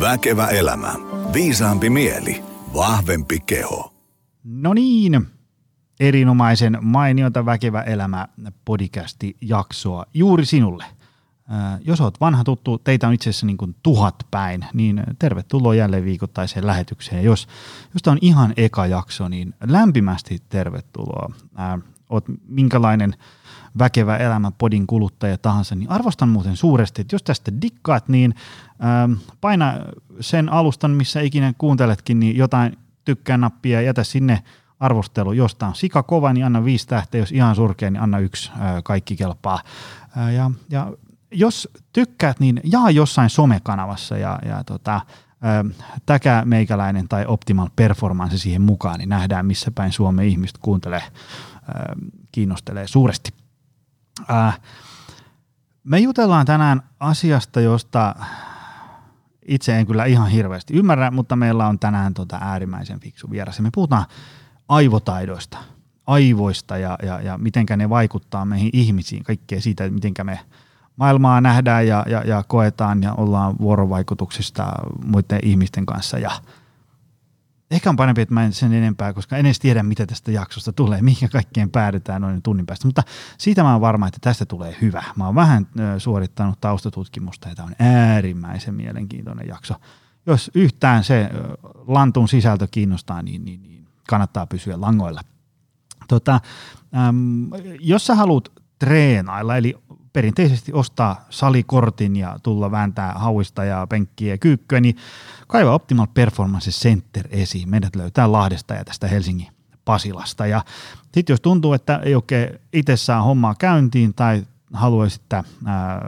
Väkevä elämä. Viisaampi mieli. Vahvempi keho. No niin, erinomaisen mainiota Väkevä elämä podcasti jaksoa juuri sinulle. Ää, jos olet vanha tuttu, teitä on itse asiassa niin kuin tuhat päin, niin tervetuloa jälleen viikoittaiseen lähetykseen. Jos, jos tämä on ihan eka jakso, niin lämpimästi tervetuloa. Ää, oot minkälainen väkevä elämä podin kuluttaja tahansa, niin arvostan muuten suuresti, että jos tästä dikkaat, niin ää, paina sen alustan, missä ikinä kuunteletkin, niin jotain tykkää nappia ja jätä sinne arvostelu. Jos tämä on sika kova, niin anna viisi tähteä, jos ihan surkea, niin anna yksi, ää, kaikki kelpaa. Ää, ja, ja jos tykkäät, niin jaa jossain somekanavassa ja, ja tota, täkä meikäläinen tai Optimal Performance siihen mukaan, niin nähdään missä päin Suomen ihmiset kuuntelee, kiinnostelee suuresti. Me jutellaan tänään asiasta, josta itse en kyllä ihan hirveästi ymmärrä, mutta meillä on tänään tota äärimmäisen fiksu vieras. Me puhutaan aivotaidoista, aivoista ja, ja, ja miten ne vaikuttaa meihin ihmisiin, kaikkea siitä, miten me maailmaa nähdään ja, ja, ja koetaan ja ollaan vuorovaikutuksista muiden ihmisten kanssa ja Ehkä on parempi, että mä en sen enempää, koska en edes tiedä, mitä tästä jaksosta tulee, mihin kaikkeen päädytään noin tunnin päästä. Mutta siitä mä oon varma, että tästä tulee hyvä. Mä oon vähän suorittanut taustatutkimusta ja tämä on äärimmäisen mielenkiintoinen jakso. Jos yhtään se lantun sisältö kiinnostaa, niin, niin, niin kannattaa pysyä langoilla. Tota, äm, jos sä haluat treenailla, eli perinteisesti ostaa salikortin ja tulla vääntää hauista ja penkkiä ja kyykkyä, niin kaiva Optimal Performance Center esiin. Meidät löytää Lahdesta ja tästä Helsingin Pasilasta. Ja sitten jos tuntuu, että ei oikein itse saa hommaa käyntiin tai haluaisi, että ää,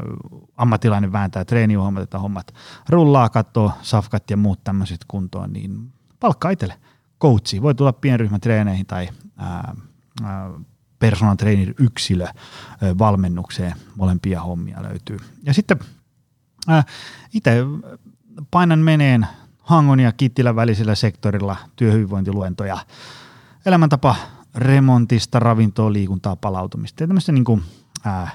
ammattilainen vääntää treeniohjelmat, että hommat rullaa, katsoo safkat ja muut tämmöiset kuntoon, niin palkkaa itselle coachi. Voi tulla pienryhmätreeneihin tai ää, ää, personal trainer yksilö valmennukseen. Molempia hommia löytyy. Ja sitten itse painan meneen Hangon ja Kittilän välisellä sektorilla työhyvinvointiluentoja, elämäntapa remontista, ravintoa, liikuntaa, palautumista ja tämmöistä niin kuin, ää,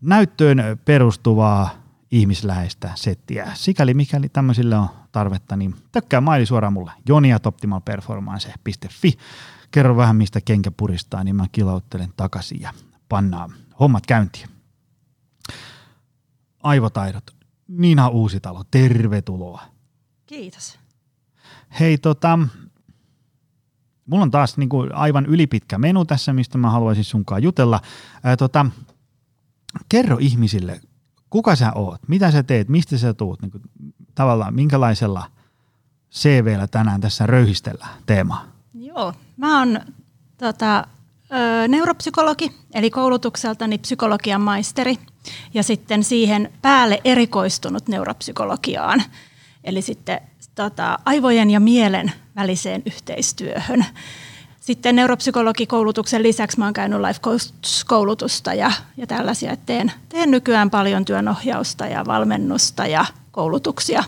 näyttöön perustuvaa ihmisläheistä settiä. Sikäli mikäli tämmöisille on tarvetta, niin tökkää maili suoraan mulle joniatoptimalperformance.fi kerro vähän mistä kenkä puristaa, niin mä kilauttelen takaisin ja pannaan hommat käyntiin. Aivotaidot. Niina Uusitalo, tervetuloa. Kiitos. Hei tota, mulla on taas niin kuin aivan ylipitkä menu tässä, mistä mä haluaisin sunkaan jutella. Ää, tota, kerro ihmisille, kuka sä oot, mitä sä teet, mistä sä tuut, niin kuin, tavallaan minkälaisella CVllä tänään tässä röyhistellään teemaa? Joo, mä oon tota, neuropsykologi, eli koulutukseltani psykologian maisteri, ja sitten siihen päälle erikoistunut neuropsykologiaan, eli sitten tota, aivojen ja mielen väliseen yhteistyöhön. Sitten neuropsykologikoulutuksen lisäksi mä oon käynyt life coach-koulutusta ja, ja tällaisia, että teen, teen nykyään paljon työnohjausta ja valmennusta ja koulutuksia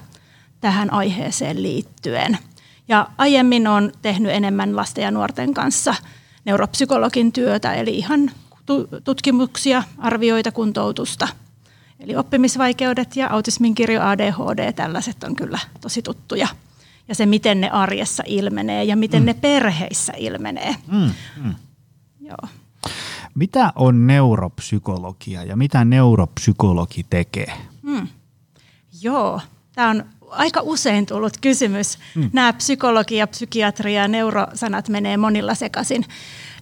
tähän aiheeseen liittyen – ja aiemmin on tehnyt enemmän lasten ja nuorten kanssa neuropsykologin työtä, eli ihan tutkimuksia, arvioita, kuntoutusta. Eli oppimisvaikeudet ja autismin kirjo ADHD, tällaiset on kyllä tosi tuttuja. Ja se, miten ne arjessa ilmenee ja miten mm. ne perheissä ilmenee. Mm, mm. Joo. Mitä on neuropsykologia ja mitä neuropsykologi tekee? Mm. Joo, tämä on aika usein tullut kysymys. Mm. Nämä psykologia, psykiatria ja neurosanat menee monilla sekaisin.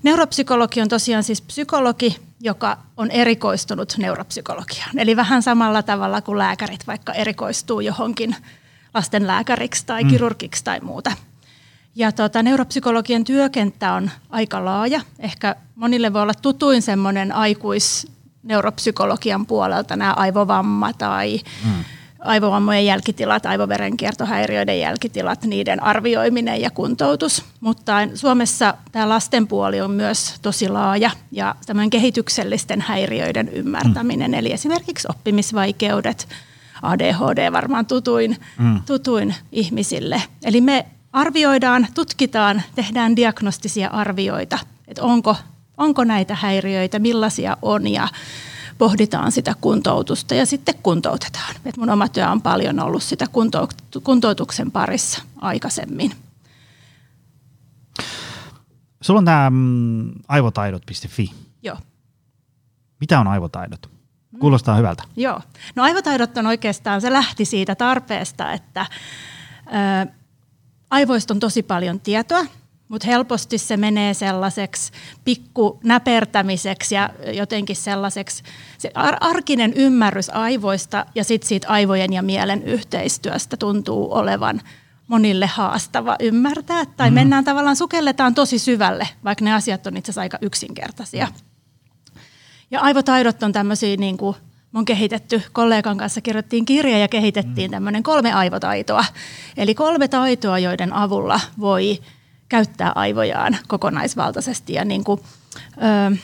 Neuropsykologi on tosiaan siis psykologi, joka on erikoistunut neuropsykologiaan. Eli vähän samalla tavalla kuin lääkärit vaikka erikoistuu johonkin lastenlääkäriksi tai mm. kirurgiksi tai muuta. Ja tuota, neuropsykologian työkenttä on aika laaja. Ehkä monille voi olla tutuin semmoinen aikuisneuropsykologian puolelta nämä aivovamma tai mm aivovammojen jälkitilat, aivoverenkiertohäiriöiden jälkitilat, niiden arvioiminen ja kuntoutus. Mutta Suomessa tämä lasten puoli on myös tosi laaja ja tämän kehityksellisten häiriöiden ymmärtäminen, mm. eli esimerkiksi oppimisvaikeudet, ADHD varmaan tutuin, mm. tutuin ihmisille. Eli me arvioidaan, tutkitaan, tehdään diagnostisia arvioita, että onko, onko näitä häiriöitä, millaisia on ja pohditaan sitä kuntoutusta ja sitten kuntoutetaan. Et mun oma työ on paljon ollut sitä kuntoutuksen parissa aikaisemmin. Sulla on tämä mm, aivotaidot.fi. Joo. Mitä on aivotaidot? Kuulostaa mm. hyvältä. Joo. No aivotaidot on oikeastaan, se lähti siitä tarpeesta, että ää, aivoista on tosi paljon tietoa, mutta helposti se menee sellaiseksi pikku näpertämiseksi ja jotenkin sellaiseksi se ar- arkinen ymmärrys aivoista ja sitten siitä aivojen ja mielen yhteistyöstä tuntuu olevan monille haastava ymmärtää. Tai mm. mennään tavallaan, sukelletaan tosi syvälle, vaikka ne asiat on itse asiassa aika yksinkertaisia. Ja aivotaidot on tämmöisiä, niin kuin on kehitetty, kollegan kanssa kirjoittiin kirja ja kehitettiin mm. tämmöinen kolme aivotaitoa. Eli kolme taitoa, joiden avulla voi käyttää aivojaan kokonaisvaltaisesti ja niin kuin, ö,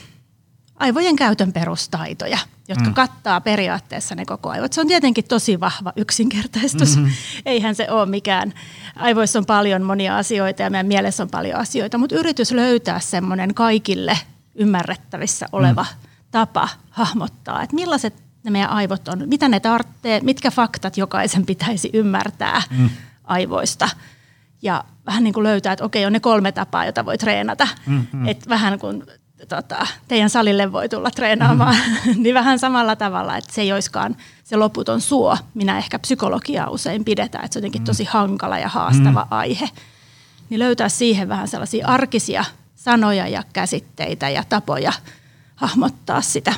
aivojen käytön perustaitoja, jotka mm. kattaa periaatteessa ne koko aivot. Se on tietenkin tosi vahva yksinkertaistus. Mm-hmm. Eihän se ole mikään. Aivoissa on paljon monia asioita ja meidän mielessä on paljon asioita, mutta yritys löytää semmoinen kaikille ymmärrettävissä oleva mm. tapa hahmottaa, että millaiset ne meidän aivot on, mitä ne tarvitsee, mitkä faktat jokaisen pitäisi ymmärtää mm. aivoista. Ja vähän niin kuin löytää, että okei, on ne kolme tapaa, joita voi treenata. Mm-hmm. Et vähän kuin tota, teidän salille voi tulla treenaamaan, mm-hmm. niin vähän samalla tavalla, että se ei olisikaan se loputon suo. Minä ehkä psykologiaa usein pidetään, että se on jotenkin mm-hmm. tosi hankala ja haastava mm-hmm. aihe. Niin löytää siihen vähän sellaisia arkisia sanoja ja käsitteitä ja tapoja hahmottaa sitä.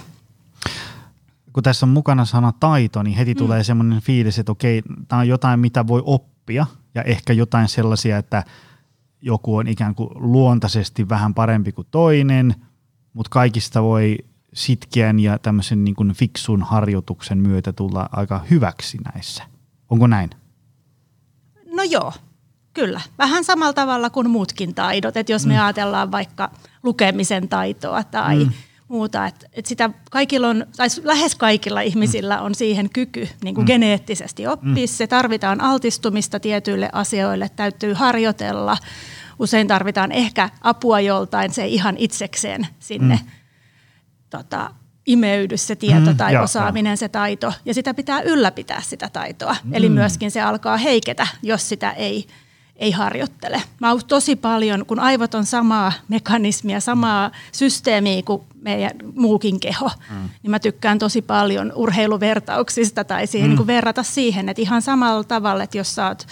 Kun tässä on mukana sana taito, niin heti mm. tulee semmoinen fiilis, että okei, tämä on jotain, mitä voi oppia ja ehkä jotain sellaisia, että joku on ikään kuin luontaisesti vähän parempi kuin toinen, mutta kaikista voi sitkeän ja tämmöisen niin kuin fiksun harjoituksen myötä tulla aika hyväksi näissä. Onko näin? No joo, kyllä. Vähän samalla tavalla kuin muutkin taidot. Että jos me mm. ajatellaan vaikka lukemisen taitoa tai mm muuta. Että et sitä kaikilla on, tai lähes kaikilla ihmisillä on siihen kyky niin kuin mm. geneettisesti oppia. Mm. Se tarvitaan altistumista tietyille asioille, täytyy harjoitella. Usein tarvitaan ehkä apua joltain, se ihan itsekseen sinne mm. tota, imeydy se tieto mm, tai ja, osaaminen, se taito. Ja sitä pitää ylläpitää sitä taitoa. Mm. Eli myöskin se alkaa heiketä, jos sitä ei – ei harjoittele. Mä oon tosi paljon, kun aivot on samaa mekanismia, samaa systeemiä kuin meidän muukin keho, mm. niin mä tykkään tosi paljon urheiluvertauksista tai siihen mm. niin kuin verrata siihen, että ihan samalla tavalla, että jos sä oot,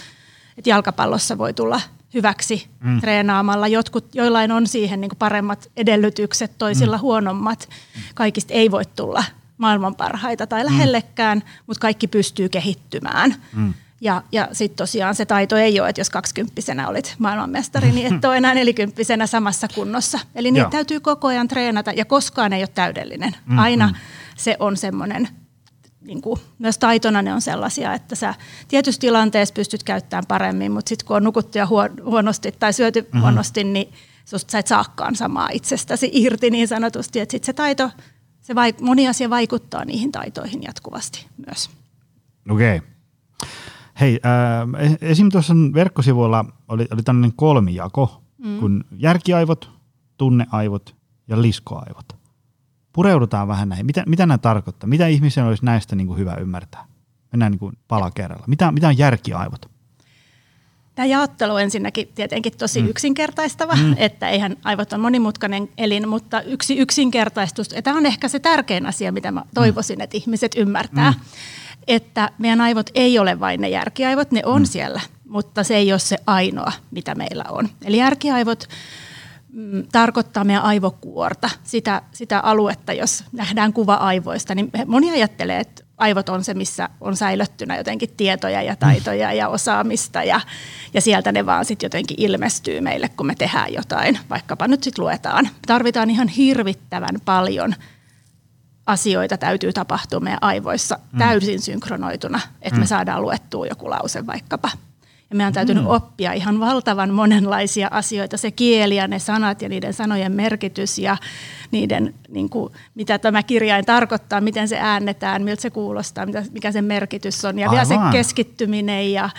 että jalkapallossa voi tulla hyväksi mm. treenaamalla. Jotkut, joillain on siihen niin paremmat edellytykset, toisilla mm. huonommat. Kaikista ei voi tulla maailman parhaita tai mm. lähellekään, mm. mutta kaikki pystyy kehittymään. Mm. Ja, ja sitten tosiaan se taito ei ole, että jos kaksikymppisenä olit maailmanmestari, niin et ole enää nelikymppisenä samassa kunnossa. Eli niitä täytyy koko ajan treenata ja koskaan ei ole täydellinen. Mm-hmm. Aina se on semmoinen, niin kuin, myös taitona ne on sellaisia, että sä tietyssä tilanteessa pystyt käyttämään paremmin, mutta sitten kun on nukuttu ja huonosti tai syöty mm-hmm. huonosti, niin susta sä et saakaan samaa itsestäsi irti niin sanotusti. Että sitten se taito, se vaik- moni asia vaikuttaa niihin taitoihin jatkuvasti myös. Okei. Okay. Hei, äh, esim. tuossa verkkosivuilla oli, oli tämmöinen kolmijako, mm. kun järkiaivot, tunneaivot ja liskoaivot. Pureudutaan vähän näihin. Mitä, mitä nämä tarkoittaa? Mitä ihmisen olisi näistä niin kuin hyvä ymmärtää? Mennään niin kuin pala kerralla. Mitä, mitä on järkiaivot? Tämä jaottelu ensinnäkin tietenkin tosi mm. yksinkertaistava, mm. että eihän aivot on monimutkainen elin, mutta yksi yksinkertaistus, ja tämä on ehkä se tärkein asia, mitä mä toivoisin, mm. että ihmiset ymmärtää. Mm että meidän aivot ei ole vain ne järkiaivot, ne on mm. siellä, mutta se ei ole se ainoa, mitä meillä on. Eli järkiaivot mm, tarkoittaa meidän aivokuorta, sitä, sitä aluetta, jos nähdään kuva aivoista, niin moni ajattelee, että aivot on se, missä on säilöttynä jotenkin tietoja ja taitoja ja osaamista ja, ja sieltä ne vaan sitten jotenkin ilmestyy meille, kun me tehdään jotain, vaikkapa nyt sitten luetaan. Tarvitaan ihan hirvittävän paljon – asioita täytyy tapahtua meidän aivoissa mm. täysin synkronoituna, että mm. me saadaan luettua joku lause vaikkapa. Ja meidän on täytynyt mm. oppia ihan valtavan monenlaisia asioita, se kieli ja ne sanat ja niiden sanojen merkitys ja niiden, niin kuin, mitä tämä kirjain tarkoittaa, miten se äännetään, miltä se kuulostaa, mitä, mikä sen merkitys on ja Aivan. vielä se keskittyminen. Ja,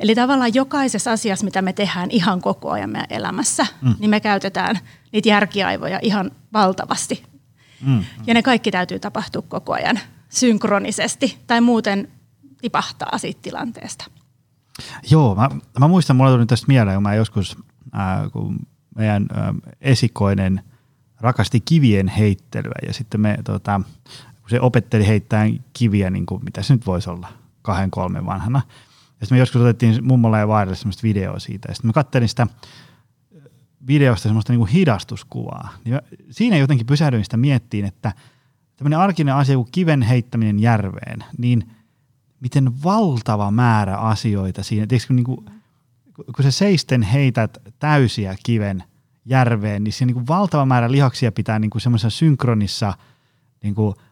eli tavallaan jokaisessa asiassa, mitä me tehdään ihan koko ajan meidän elämässä, mm. niin me käytetään niitä järkiaivoja ihan valtavasti Mm. Ja ne kaikki täytyy tapahtua koko ajan synkronisesti tai muuten tipahtaa siitä tilanteesta. Joo, mä, mä muistan, mulla tuli tästä mieleen, kun mä joskus, äh, kun meidän äh, esikoinen rakasti kivien heittelyä ja sitten me, tota, kun se opetteli heittää kiviä, niin kuin, mitä se nyt voisi olla, kahden kolmen vanhana. Ja sitten me joskus otettiin mummolla ja vaarille semmoista videoa siitä. Ja sitten mä kattelin sitä videosta semmoista niin kuin hidastuskuvaa. Ja siinä jotenkin pysähdyin sitä miettiin, että tämmöinen arkinen asia kuin kiven heittäminen järveen, niin miten valtava määrä asioita siinä. Tiedätkö, niin kuin, kun sä seisten heität täysiä kiven järveen, niin siinä niin kuin valtava määrä lihaksia pitää niin kuin semmoisessa synkronissa niin kuin –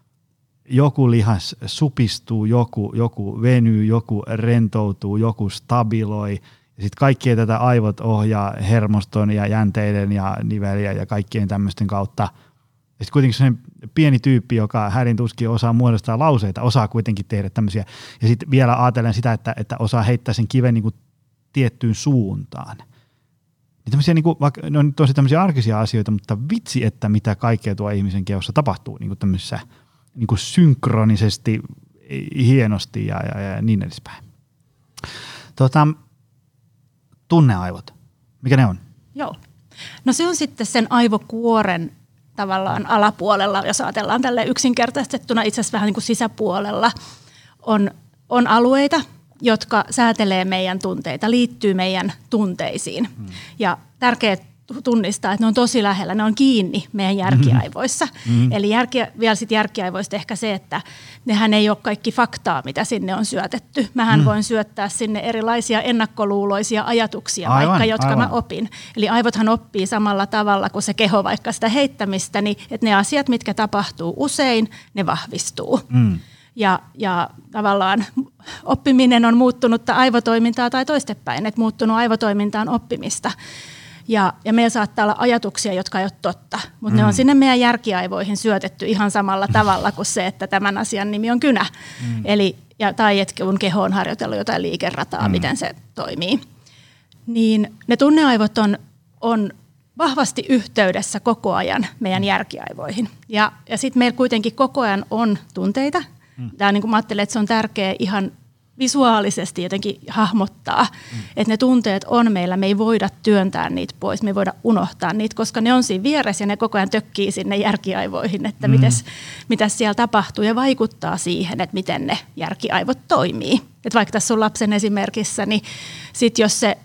joku lihas supistuu, joku, joku venyy, joku rentoutuu, joku stabiloi. Sitten kaikkien tätä aivot ohjaa hermoston ja jänteiden ja niveliä ja kaikkien tämmöisten kautta. Ja sitten kuitenkin se pieni tyyppi, joka hädin tuskin osaa muodostaa lauseita, osaa kuitenkin tehdä tämmöisiä. Ja sitten vielä ajatellen sitä, että, että osaa heittää sen kiven niin kuin tiettyyn suuntaan. Niin niin kuin, vaikka, ne on tosi tämmöisiä arkisia asioita, mutta vitsi, että mitä kaikkea tuo ihmisen kehossa tapahtuu niin kuin tämmöisissä – niin kuin synkronisesti hienosti ja, ja, ja niin edespäin. Tota, tunneaivot, mikä ne on? Joo. No se on sitten sen aivokuoren tavallaan alapuolella, jos ajatellaan tälle yksinkertaistettuna itse asiassa vähän niin kuin sisäpuolella, on, on alueita, jotka säätelee meidän tunteita, liittyy meidän tunteisiin. Hmm. Ja tärkeät tunnistaa, että ne on tosi lähellä, ne on kiinni meidän järkiaivoissa. Mm-hmm. Eli järki, vielä sitten järkiaivoista ehkä se, että nehän ei ole kaikki faktaa, mitä sinne on syötetty. Mähän mm. voin syöttää sinne erilaisia ennakkoluuloisia ajatuksia, aivan, vaikka jotka aivan. mä opin. Eli aivothan oppii samalla tavalla kuin se keho vaikka sitä heittämistä, niin että ne asiat, mitkä tapahtuu usein, ne vahvistuu. Mm. Ja, ja tavallaan oppiminen on muuttunutta aivotoimintaa tai toistepäin, että muuttunut aivotoiminta on oppimista. Ja, ja meillä saattaa olla ajatuksia, jotka ei ole totta, mutta mm. ne on mm. sinne meidän järkiaivoihin syötetty ihan samalla tavalla kuin se, että tämän asian nimi on kynä. Mm. Eli, ja, tai että kun keho on harjoitellut jotain liikerataa, mm. miten se toimii. Niin ne tunneaivot on, on vahvasti yhteydessä koko ajan meidän järkiaivoihin. Ja, ja sitten meillä kuitenkin koko ajan on tunteita. Mm. Tämä, niin kuin mä ajattelen, että se on tärkeä ihan visuaalisesti jotenkin hahmottaa, mm. että ne tunteet on meillä, me ei voida työntää niitä pois, me ei voida unohtaa niitä, koska ne on siinä vieressä ja ne koko ajan tökkii sinne järkiaivoihin, että mm. mites, mitäs siellä tapahtuu ja vaikuttaa siihen, että miten ne järkiaivot toimii. Et vaikka tässä on lapsen esimerkissä, niin sit jos se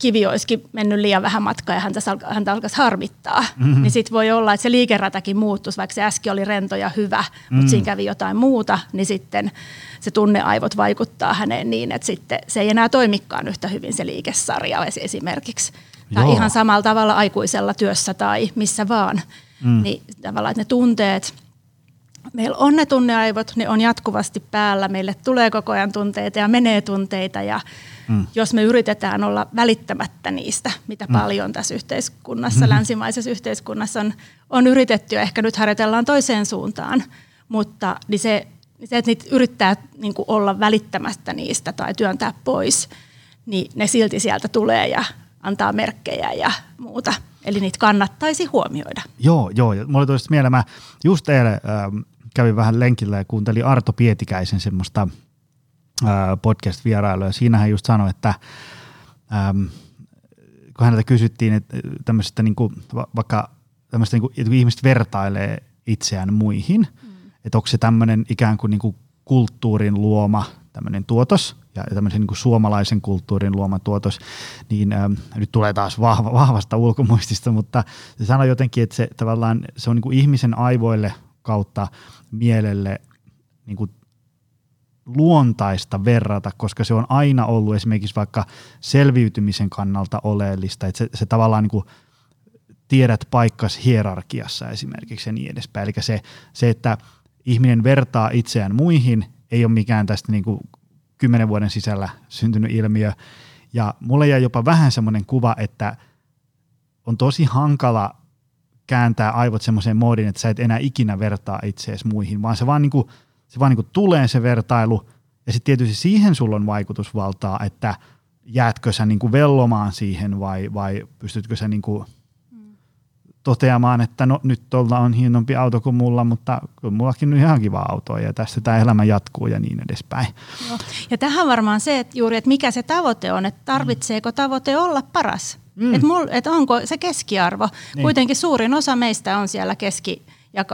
kivi olisikin mennyt liian vähän matkaa ja häntä, häntä alkaisi harmittaa, mm-hmm. niin sitten voi olla, että se liikeratakin muuttuisi, vaikka se äsken oli rento ja hyvä, mm-hmm. mutta siinä kävi jotain muuta, niin sitten se tunneaivot vaikuttaa häneen niin, että sitten se ei enää toimikaan yhtä hyvin se liikesarja esimerkiksi. Tai Joo. ihan samalla tavalla aikuisella työssä tai missä vaan. Mm. Niin tavallaan, että ne tunteet, meillä on ne tunneaivot, ne on jatkuvasti päällä, meille tulee koko ajan tunteita ja menee tunteita ja mm. jos me yritetään olla välittämättä niistä, mitä mm. paljon tässä yhteiskunnassa, mm. länsimaisessa yhteiskunnassa on, on yritetty ja ehkä nyt harjoitellaan toiseen suuntaan, mutta niin se niin se, että niitä yrittää niin kuin olla välittämättä niistä tai työntää pois, niin ne silti sieltä tulee ja antaa merkkejä ja muuta. Eli niitä kannattaisi huomioida. Joo, joo. Mulla tuli mieleen, mä just eilen ähm, kävin vähän lenkillä ja kuuntelin Arto Pietikäisen semmoista podcast-vierailua. Ja siinä hän just sanoi, että ähm, kun häneltä kysyttiin, että tämmöisestä niin kuin, vaikka tämmöistä niin kuin, että ihmiset vertailee itseään muihin – että onko se tämmöinen ikään kuin, niin kuin kulttuurin luoma tämmöinen tuotos ja tämmöisen niin kuin suomalaisen kulttuurin luoma tuotos, niin ähm, nyt tulee taas vahva, vahvasta ulkomuistista, mutta se sanoo jotenkin, että se tavallaan se on niin kuin ihmisen aivoille kautta mielelle niin kuin luontaista verrata, koska se on aina ollut esimerkiksi vaikka selviytymisen kannalta oleellista, että se, se tavallaan niin kuin tiedät paikkas hierarkiassa esimerkiksi ja niin edespäin. Eli se, se että ihminen vertaa itseään muihin, ei ole mikään tästä niin kuin kymmenen vuoden sisällä syntynyt ilmiö. Ja mulle jäi jopa vähän semmoinen kuva, että on tosi hankala kääntää aivot semmoiseen moodiin, että sä et enää ikinä vertaa itseesi muihin, vaan se vaan, niin kuin, se vaan niin kuin tulee se vertailu, ja sitten tietysti siihen sulla on vaikutusvaltaa, että jäätkö sä niin kuin vellomaan siihen vai, vai pystytkö sä niin kuin toteamaan, että no nyt tuolla on hienompi auto kuin mulla, mutta kyllä mullakin on ihan kiva auto ja tässä tämä elämä jatkuu ja niin edespäin. Joo. Ja tähän varmaan se, että juuri, että mikä se tavoite on, että tarvitseeko tavoite olla paras. Mm. Että, että onko se keskiarvo. Niin. Kuitenkin suurin osa meistä on siellä keski- ja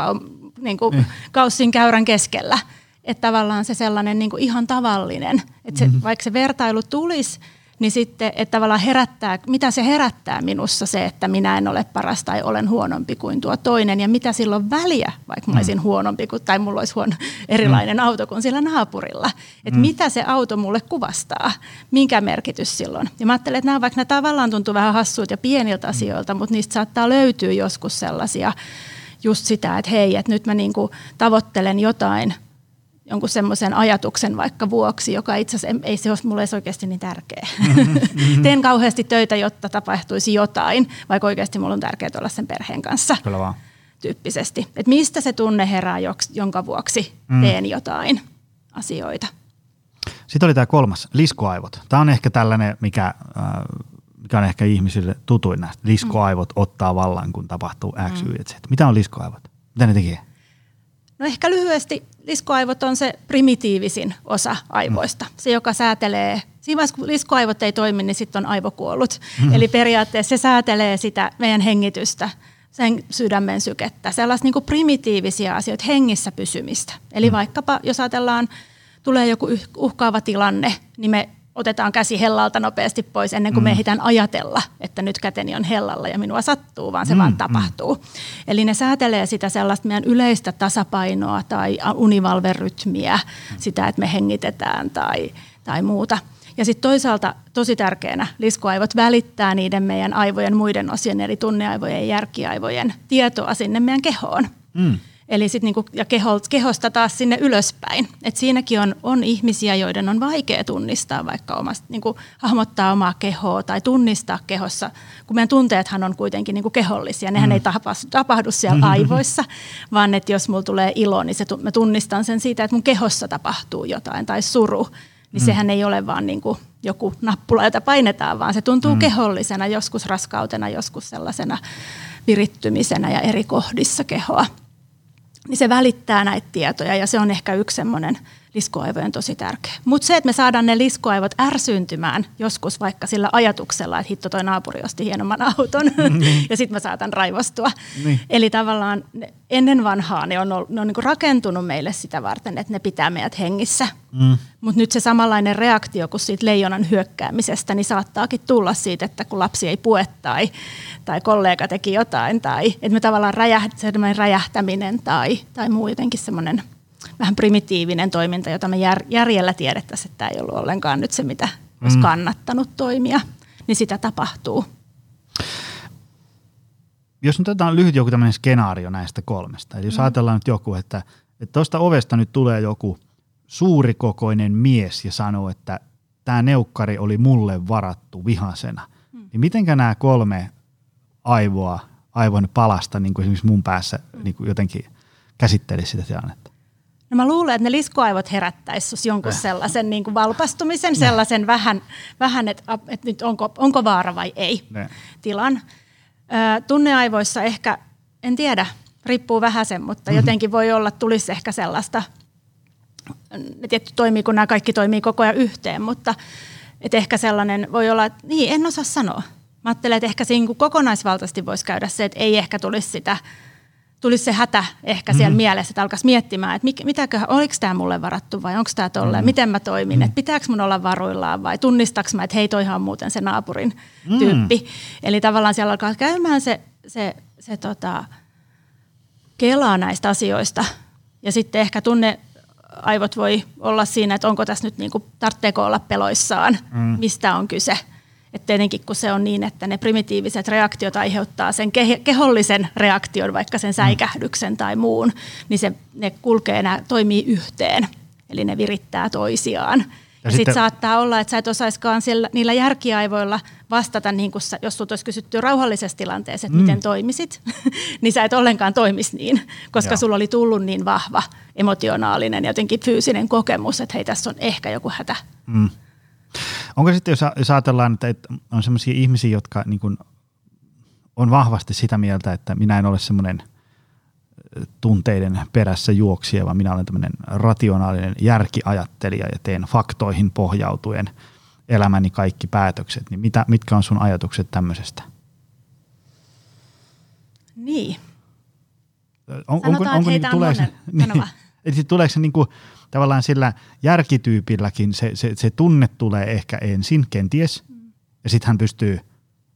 niin kuin niin. kaussin käyrän keskellä. Että tavallaan se sellainen niin kuin ihan tavallinen, että se, mm-hmm. vaikka se vertailu tulisi, niin sitten, että tavallaan herättää, mitä se herättää minussa se, että minä en ole paras tai olen huonompi kuin tuo toinen ja mitä silloin väliä, vaikka mä olisin mm. huonompi kuin, tai mulla olisi huono, erilainen mm. auto kuin sillä naapurilla. Että mm. mitä se auto mulle kuvastaa, minkä merkitys silloin. Ja mä ajattelen, että nämä vaikka nämä tavallaan tuntuu vähän hassuilta ja pieniltä asioilta, mutta niistä saattaa löytyä joskus sellaisia just sitä, että hei, että nyt mä niinku tavoittelen jotain – jonkun semmoisen ajatuksen vaikka vuoksi, joka itse asiassa ei se ole mulle edes oikeasti niin tärkeä. Mm-hmm. Teen kauheasti töitä, jotta tapahtuisi jotain, vaikka oikeasti mulla on tärkeää olla sen perheen kanssa. Kyllä vaan. Tyyppisesti. Et mistä se tunne herää, jonka vuoksi mm. teen jotain asioita. Sitten oli tämä kolmas, liskoaivot. Tämä on ehkä tällainen, mikä, äh, mikä on ehkä ihmisille tutuin näistä. Liskoaivot mm. ottaa vallan, kun tapahtuu X, mm. Y, Z. Mitä on liskoaivot? Mitä ne tekee? No ehkä lyhyesti liskoaivot on se primitiivisin osa aivoista. Mm. Se, joka säätelee, siinä vaiheessa kun liskoaivot ei toimi, niin sitten on aivokuollut. Mm. Eli periaatteessa se säätelee sitä meidän hengitystä, sen sydämen sykettä, sellaisia niin primitiivisia asioita, hengissä pysymistä. Eli mm. vaikkapa jos ajatellaan, tulee joku uhkaava tilanne, niin me otetaan käsi hellalta nopeasti pois ennen kuin mm. me ehditään ajatella, että nyt käteni on hellalla ja minua sattuu, vaan se mm, vaan mm. tapahtuu. Mm. Eli ne säätelee sitä sellaista meidän yleistä tasapainoa tai univalverytmiä, mm. sitä, että me hengitetään tai, tai muuta. Ja sitten toisaalta tosi tärkeänä liskoaivot välittää niiden meidän aivojen muiden osien, eli tunneaivojen ja järkiaivojen tietoa sinne meidän kehoon. Mm. Eli sit niinku, ja keho, kehosta taas sinne ylöspäin. Et siinäkin on, on ihmisiä, joiden on vaikea tunnistaa vaikka omasta, niinku, hahmottaa omaa kehoa tai tunnistaa kehossa, kun meidän tunteethan on kuitenkin niinku kehollisia. Nehän mm. ei tapahdu, tapahdu siellä mm-hmm. aivoissa, vaan että jos mulla tulee ilo, niin se, mä tunnistan sen siitä, että mun kehossa tapahtuu jotain tai suru. Niin mm. sehän ei ole vaan niinku joku nappula, jota painetaan, vaan se tuntuu mm. kehollisena, joskus raskautena, joskus sellaisena virittymisenä ja eri kohdissa kehoa niin se välittää näitä tietoja ja se on ehkä yksi semmoinen liskoaivojen tosi tärkeä. Mutta se, että me saadaan ne liskoaivot ärsyntymään joskus vaikka sillä ajatuksella, että hitto toi naapuri osti hienomman auton mm. ja sitten mä saatan raivostua. Niin. Eli tavallaan ne, ennen vanhaa ne on, ne on niinku rakentunut meille sitä varten, että ne pitää meidät hengissä. Mm. Mutta nyt se samanlainen reaktio kuin siitä leijonan hyökkäämisestä, niin saattaakin tulla siitä, että kun lapsi ei pue tai, tai kollega teki jotain tai että me tavallaan räjäht, räjähtäminen tai, tai muu jotenkin semmoinen – vähän primitiivinen toiminta, jota me jär, järjellä tiedettäisiin, että tämä ei ollut ollenkaan nyt se, mitä olisi mm. kannattanut toimia, niin sitä tapahtuu. Jos nyt otetaan lyhyt joku tämmöinen skenaario näistä kolmesta, eli jos mm. ajatellaan nyt joku, että tuosta ovesta nyt tulee joku suurikokoinen mies ja sanoo, että tämä neukkari oli mulle varattu vihasena, mm. niin mitenkä nämä kolme aivoa, aivon palasta, niin kuin esimerkiksi mun päässä mm. niin kuin jotenkin käsittelisi sitä tilannetta? No mä luulen, että ne liskoaivot herättäisivät jonkun äh. sellaisen niin kuin valpastumisen, äh. sellaisen vähän, vähän että, että nyt onko, onko vaara vai ei äh. tilan. tunneaivoissa ehkä, en tiedä, riippuu vähän sen, mutta mm-hmm. jotenkin voi olla, tulisi ehkä sellaista, ne tietty toimii, kun nämä kaikki toimii koko ajan yhteen, mutta että ehkä sellainen voi olla, että niin, en osaa sanoa. Mä ajattelen, että ehkä siinä kokonaisvaltaisesti voisi käydä se, että ei ehkä tulisi sitä tulisi se hätä ehkä siellä mm. mielessä, että alkaisi miettimään, että mitäkö, oliko tämä mulle varattu vai onko tämä tolleen, mm. miten mä toimin, mm. että pitääkö mun olla varuillaan vai tunnistaks mä, että hei toihan muuten se naapurin mm. tyyppi. Eli tavallaan siellä alkaa käymään se, se, se tota, kelaa näistä asioista ja sitten ehkä tunne aivot voi olla siinä, että onko tässä nyt, niin kuin, tarvitseeko olla peloissaan, mm. mistä on kyse – että tietenkin kun se on niin, että ne primitiiviset reaktiot aiheuttaa sen kehollisen reaktion, vaikka sen säikähdyksen tai muun, niin se, ne kulkee, nämä toimii yhteen. Eli ne virittää toisiaan. Ja, sitten sit saattaa olla, että sä et osaiskaan siellä, niillä järkiaivoilla vastata, niin kun sä, jos sinulta olisi kysytty rauhallisessa tilanteessa, että mm. miten toimisit, niin sä et ollenkaan toimisi niin, koska Joo. sulla oli tullut niin vahva emotionaalinen ja jotenkin fyysinen kokemus, että hei, tässä on ehkä joku hätä. Mm. Onko sitten, jos, jos ajatellaan, että on sellaisia ihmisiä, jotka niin kuin on vahvasti sitä mieltä, että minä en ole semmoinen tunteiden perässä juoksija, vaan minä olen tämmöinen rationaalinen järkiajattelija ja teen faktoihin pohjautuen elämäni kaikki päätökset. Niin mitä, mitkä on sun ajatukset tämmöisestä? Niin. On, onko, onko niin, tulee se, niin, eli tuleeko se niin kuin, tavallaan sillä järkityypilläkin se, se, se tunne tulee ehkä ensin, kenties, ja sitten hän pystyy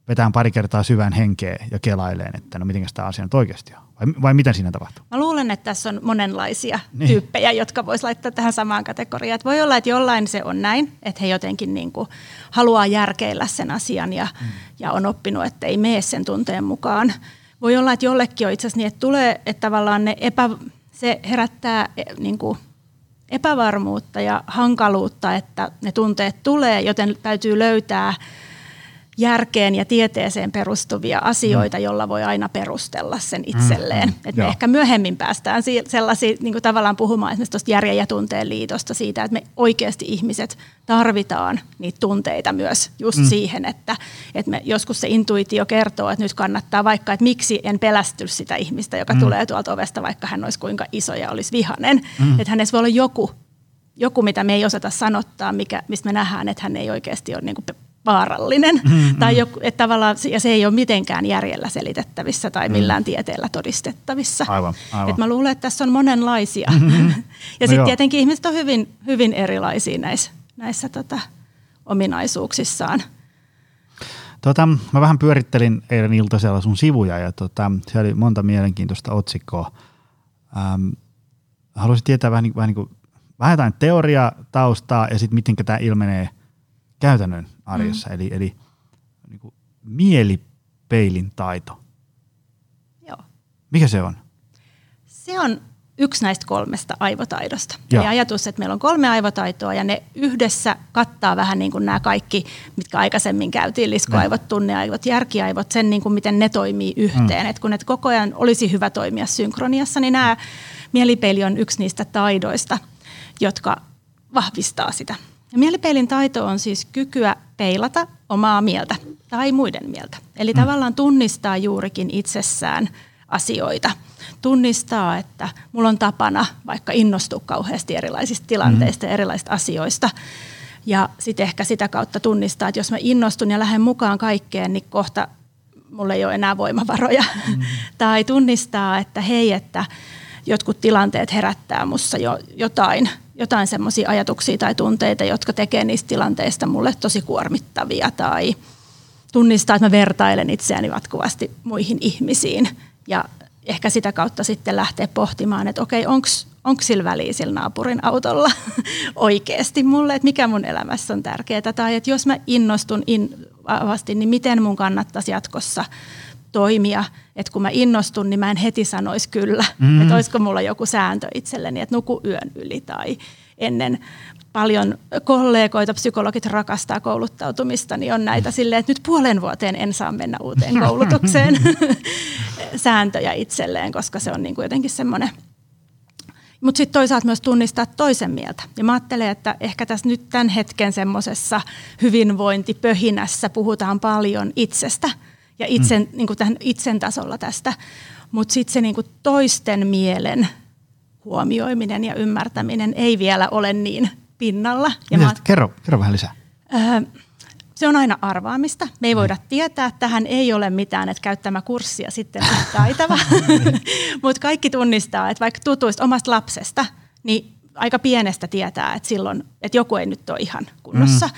vetämään pari kertaa syvään henkeä ja kelaileen, että no miten tämä asia nyt oikeasti on. Vai, vai mitä siinä tapahtuu? Mä luulen, että tässä on monenlaisia niin. tyyppejä, jotka vois laittaa tähän samaan kategoriaan. Että voi olla, että jollain se on näin, että he jotenkin niin kuin haluaa järkeillä sen asian ja, mm. ja on oppinut, että ei mene sen tunteen mukaan. Voi olla, että jollekin on itse asiassa niin, että tulee, että tavallaan ne epä, se herättää e, niin kuin epävarmuutta ja hankaluutta, että ne tunteet tulee, joten täytyy löytää – järkeen ja tieteeseen perustuvia asioita, mm. jolla voi aina perustella sen itselleen. Mm. Että me ehkä myöhemmin päästään sellaisiin niin kuin tavallaan puhumaan esimerkiksi tuosta järjen ja tunteen liitosta siitä, että me oikeasti ihmiset tarvitaan niitä tunteita myös just mm. siihen, että, että me joskus se intuitio kertoo, että nyt kannattaa vaikka, että miksi en pelästy sitä ihmistä, joka mm. tulee tuolta ovesta, vaikka hän olisi kuinka iso ja olisi vihanen. Mm. Että hänessä voi olla joku, joku, mitä me ei osata sanottaa, mikä, mistä me nähdään, että hän ei oikeasti ole niin kuin vaarallinen. Mm, tai joku, että tavallaan, ja se ei ole mitenkään järjellä selitettävissä tai mm. millään mm. tieteellä todistettavissa. Aivan, aivan. Et mä luulen, että tässä on monenlaisia. Mm-hmm. ja no sitten tietenkin ihmiset on hyvin, hyvin erilaisia näissä, näissä tota, ominaisuuksissaan. Tota, mä vähän pyörittelin eilen iltasella sun sivuja ja tota, siellä oli monta mielenkiintoista otsikkoa. Ähm, haluaisin tietää vähän, niin, vähän, niin kuin, vähän jotain teoriataustaa ja sitten miten tämä ilmenee käytännön arjessa, mm. eli, eli niin kuin mielipeilin taito. Joo. Mikä se on? Se on yksi näistä kolmesta aivotaidosta. Joo. Eli ajatus, että meillä on kolme aivotaitoa ja ne yhdessä kattaa vähän niin kuin nämä kaikki, mitkä aikaisemmin käytiin, liskoaivot, tunneaivot, järkiaivot, sen niin kuin miten ne toimii yhteen. Mm. Et kun ne koko ajan olisi hyvä toimia synkroniassa, niin nämä mielipeili on yksi niistä taidoista, jotka vahvistaa sitä mielipeilin taito on siis kykyä peilata omaa mieltä tai muiden mieltä. Eli mm. tavallaan tunnistaa juurikin itsessään asioita. Tunnistaa, että mulla on tapana vaikka innostua kauheasti erilaisista tilanteista mm. ja erilaisista asioista. Ja sitten ehkä sitä kautta tunnistaa, että jos mä innostun ja lähden mukaan kaikkeen, niin kohta mulla ei ole enää voimavaroja. Mm. tai tunnistaa, että hei, että jotkut tilanteet herättää mussa jo jotain jotain semmoisia ajatuksia tai tunteita, jotka tekee niistä tilanteista mulle tosi kuormittavia tai tunnistaa, että mä vertailen itseäni jatkuvasti muihin ihmisiin. Ja ehkä sitä kautta sitten lähtee pohtimaan, että okei, onko sillä väliä sillä naapurin autolla oikeasti mulle, että mikä mun elämässä on tärkeää tai että jos mä innostun in, vahvasti, niin miten mun kannattaisi jatkossa toimia, että kun mä innostun, niin mä en heti sanoisi kyllä, mm-hmm. että olisiko mulla joku sääntö itselleni, että nuku yön yli tai ennen. Paljon kollegoita, psykologit rakastaa kouluttautumista, niin on näitä silleen, että nyt puolen vuoteen en saa mennä uuteen koulutukseen. Sääntöjä itselleen, koska se on niin kuin jotenkin semmoinen. Mutta sitten toisaalta myös tunnistaa toisen mieltä. Ja mä ajattelen, että ehkä tässä nyt tämän hetken semmoisessa hyvinvointipöhinässä puhutaan paljon itsestä – ja itsen, mm. niin kuin tähän itsen tasolla tästä. Mutta sitten se niin kuin toisten mielen huomioiminen ja ymmärtäminen ei vielä ole niin pinnalla. Ja mä, kerro, kerro vähän lisää. Öö, se on aina arvaamista. Me ei voida tietää, että tähän ei ole mitään, että käyttämä kurssia sitten taitava. Mutta kaikki tunnistaa, että vaikka tutuista omasta lapsesta, niin aika pienestä tietää, että silloin, että joku ei nyt ole ihan kunnossa. Mm.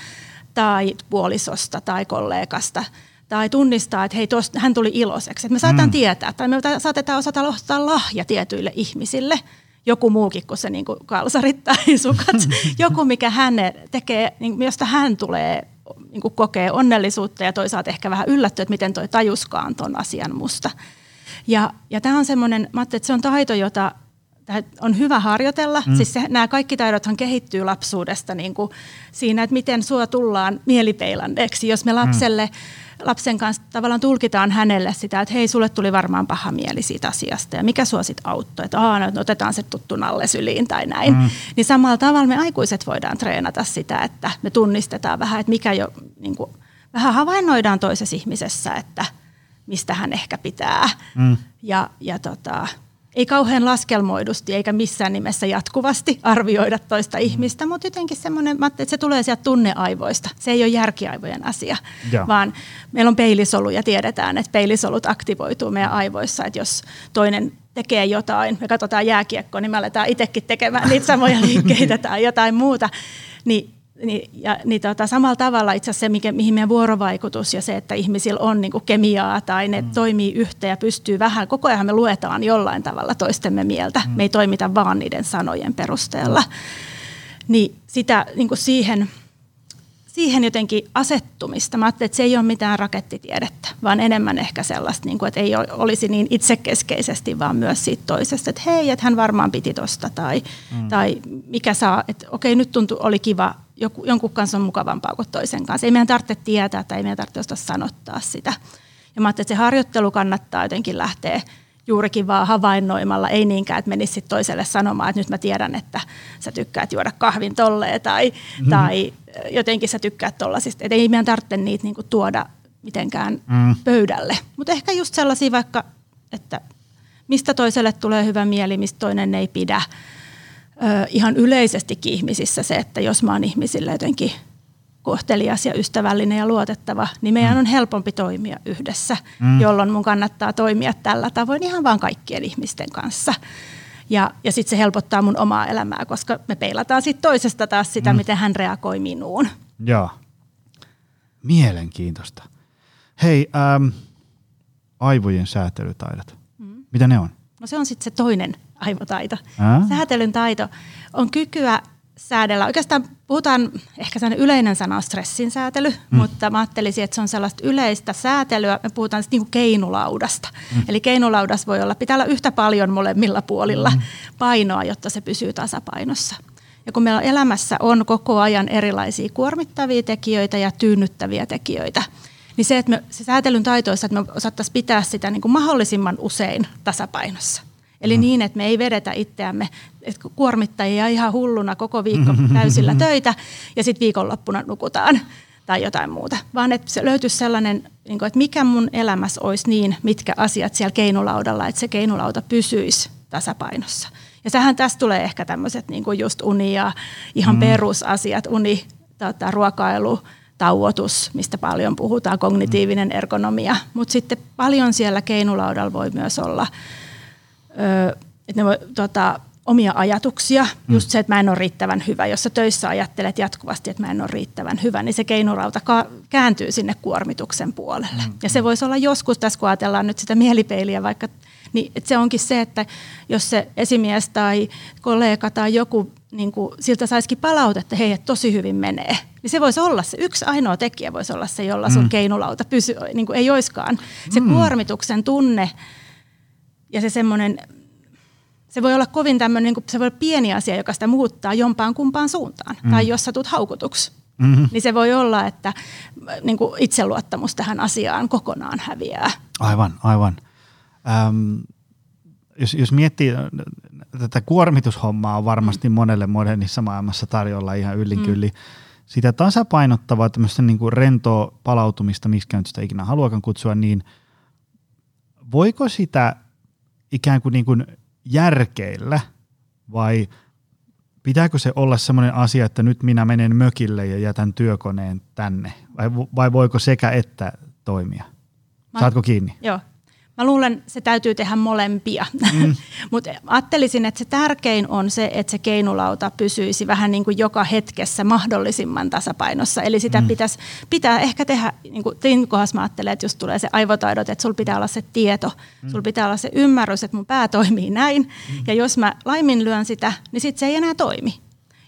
Tai puolisosta tai kollegasta – tai tunnistaa, että hei, tosta, hän tuli iloiseksi. Että me saatetaan mm. tietää, tai me saatetaan osata ostaa lahja tietyille ihmisille, joku muukin kuin se niin kuin kalsarit tai sukat, joku mikä hän tekee, niin, josta hän tulee niin kuin kokee onnellisuutta ja toisaalta ehkä vähän yllättyy, että miten toi tajuskaan ton asian musta. Ja, ja tämä on semmoinen, mä että se on taito, jota on hyvä harjoitella. Mm. Siis se, nämä kaikki taidothan kehittyy lapsuudesta niin kuin siinä, että miten sua tullaan mielipeilanneeksi. Jos me lapselle mm lapsen kanssa tavallaan tulkitaan hänelle sitä, että hei, sulle tuli varmaan paha mieli siitä asiasta ja mikä sua sitten auttoi, että Aa, no, otetaan se tuttu nalle syliin tai näin. Mm. Niin samalla tavalla me aikuiset voidaan treenata sitä, että me tunnistetaan vähän, että mikä jo, niin kuin, vähän havainnoidaan toisessa ihmisessä, että mistä hän ehkä pitää. Mm. Ja, ja tota, ei kauhean laskelmoidusti eikä missään nimessä jatkuvasti arvioida toista mm. ihmistä, mutta jotenkin semmoinen, että se tulee sieltä tunneaivoista. Se ei ole järkiaivojen asia, ja. vaan meillä on peilisolu ja tiedetään, että peilisolut aktivoituu meidän aivoissa, että jos toinen tekee jotain, me katsotaan jääkiekkoa, niin me aletaan itsekin tekemään niitä samoja liikkeitä tai jotain muuta, niin niin, ja, niin tota, samalla tavalla itse asiassa se, mikä, mihin meidän vuorovaikutus ja se, että ihmisillä on niin kuin kemiaa tai ne mm. toimii yhteen ja pystyy vähän, koko ajan me luetaan jollain tavalla toistemme mieltä. Mm. Me ei toimita vaan niiden sanojen perusteella. Niin sitä niin kuin siihen, siihen jotenkin asettumista. Mä ajattelin, että se ei ole mitään rakettitiedettä, vaan enemmän ehkä sellaista, niin kuin, että ei olisi niin itsekeskeisesti, vaan myös siitä toisesta, että hei, että hän varmaan piti tosta tai, mm. tai mikä saa, että okei, nyt tuntui, oli kiva joku, jonkun kanssa on mukavampaa kuin toisen kanssa. Ei meidän tarvitse tietää tai ei meidän tarvitse osata sanottaa sitä. Ja mä että se harjoittelu kannattaa jotenkin lähteä juurikin vaan havainnoimalla, ei niinkään, että menisi toiselle sanomaan, että nyt mä tiedän, että sä tykkäät juoda kahvin tolleen tai, mm. tai jotenkin sä tykkäät tollasista. Että ei meidän tarvitse niitä niinku tuoda mitenkään mm. pöydälle. Mutta ehkä just sellaisia vaikka, että mistä toiselle tulee hyvä mieli, mistä toinen ei pidä – ihan yleisestikin ihmisissä se, että jos mä oon ihmisille jotenkin kohtelias ja ystävällinen ja luotettava, niin meidän mm. on helpompi toimia yhdessä, mm. jolloin mun kannattaa toimia tällä tavoin ihan vaan kaikkien ihmisten kanssa. Ja, ja sitten se helpottaa mun omaa elämää, koska me peilataan sitten toisesta taas sitä, mm. miten hän reagoi minuun. Joo. Mielenkiintoista. Hei, ähm, aivojen säätelytaidot. Mm. Mitä ne on? No se on sitten se toinen aivotaito. Ää? Säätelyn taito on kykyä säädellä. Oikeastaan puhutaan, ehkä sellainen yleinen sana on stressin säätely, mm. mutta mä ajattelisin, että se on sellaista yleistä säätelyä. Me puhutaan niin keinulaudasta. Mm. Eli keinulaudassa voi olla, pitää olla yhtä paljon molemmilla puolilla mm. painoa, jotta se pysyy tasapainossa. Ja kun meillä elämässä on koko ajan erilaisia kuormittavia tekijöitä ja tyynnyttäviä tekijöitä, niin se, että me, se säätelyn taitoissa, että me osattaisiin pitää sitä niin kuin mahdollisimman usein tasapainossa – Eli mm. niin, että me ei vedetä itseämme että kuormittajia ihan hulluna koko viikko täysillä töitä ja sitten viikonloppuna nukutaan tai jotain muuta. Vaan että se löytyisi sellainen, niin että mikä mun elämässä olisi niin, mitkä asiat siellä keinulaudalla, että se keinulauta pysyisi tasapainossa. Ja sähän tässä tulee ehkä tämmöiset niin kuin just uni ja ihan mm. perusasiat, uni, tota, ruokailu, tauotus, mistä paljon puhutaan, kognitiivinen ergonomia. Mutta sitten paljon siellä keinulaudalla voi myös olla – että ne voi tota, omia ajatuksia, mm. just se, että mä en ole riittävän hyvä. Jos sä töissä ajattelet jatkuvasti, että mä en ole riittävän hyvä, niin se keinurauta ka- kääntyy sinne kuormituksen puolelle. Mm. Ja se voisi olla joskus, tässä kun ajatellaan nyt sitä mielipeiliä vaikka, niin että se onkin se, että jos se esimies tai kollega tai joku niin kuin, siltä saisikin palautetta, hei, että tosi hyvin menee, niin se voisi olla se yksi ainoa tekijä, voisi olla se, jolla sun mm. keinulauta pysy, niin kuin ei oiskaan. Se mm. kuormituksen tunne, ja se semmoinen, se voi olla kovin tämmöinen, niin se voi olla pieni asia, joka sitä muuttaa jompaan kumpaan suuntaan. Mm. Tai jos sä tulet haukutuksi, mm-hmm. niin se voi olla, että niin kuin itseluottamus tähän asiaan kokonaan häviää. Aivan, aivan. Ähm, jos, jos miettii, tätä kuormitushommaa on varmasti mm. monelle modernissa maailmassa tarjolla ihan yllin mm. Sitä tasapainottavaa tämmöistä niin kuin rentoa palautumista, miksi nyt sitä ikinä haluakaan kutsua, niin voiko sitä ikään kuin, niin kuin järkeillä vai pitääkö se olla sellainen asia, että nyt minä menen mökille ja jätän työkoneen tänne vai, vai voiko sekä että toimia? Saatko kiinni? Joo, Mä luulen, se täytyy tehdä molempia, mm. mutta ajattelisin, että se tärkein on se, että se keinulauta pysyisi vähän niin kuin joka hetkessä mahdollisimman tasapainossa. Eli sitä mm. pitäisi, pitää ehkä tehdä, niin kuin tein kohdassa mä ajattelen, että jos tulee se aivotaidot, että sulla pitää olla se tieto, mm. sulla pitää olla se ymmärrys, että mun pää toimii näin. Mm. Ja jos mä laiminlyön sitä, niin sitten se ei enää toimi.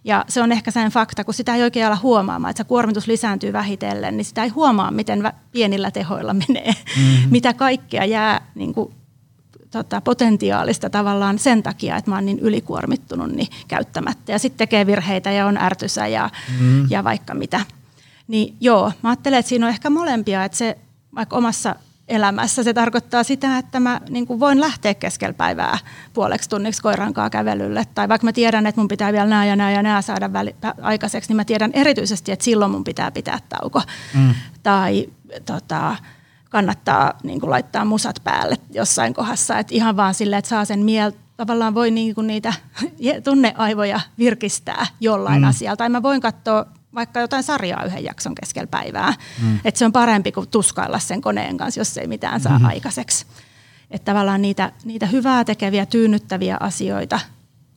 Ja se on ehkä sen fakta, kun sitä ei oikein ala huomaamaan, että se kuormitus lisääntyy vähitellen, niin sitä ei huomaa, miten pienillä tehoilla menee, mm-hmm. mitä kaikkea jää niin kuin, tota, potentiaalista tavallaan sen takia, että mä oon niin ylikuormittunut niin käyttämättä. Ja sitten tekee virheitä ja on ärtysä ja, mm-hmm. ja vaikka mitä. Niin joo, mä ajattelen, että siinä on ehkä molempia, että se vaikka omassa elämässä. Se tarkoittaa sitä, että mä niin kuin voin lähteä keskellä päivää puoleksi tunniksi koirankaa kävelylle. Tai vaikka mä tiedän, että mun pitää vielä nää ja nää ja nää saada väli- aikaiseksi, niin mä tiedän erityisesti, että silloin mun pitää pitää tauko. Mm. Tai tota, kannattaa niin kuin laittaa musat päälle jossain kohdassa. Et ihan vaan silleen, että saa sen mieltä tavallaan voi niin kuin niitä tunneaivoja virkistää jollain mm. asialla. Tai mä voin katsoa vaikka jotain sarjaa yhden jakson keskellä päivää. Mm. Että se on parempi kuin tuskailla sen koneen kanssa, jos ei mitään saa mm-hmm. aikaiseksi. Että tavallaan niitä, niitä hyvää tekeviä, tyynnyttäviä asioita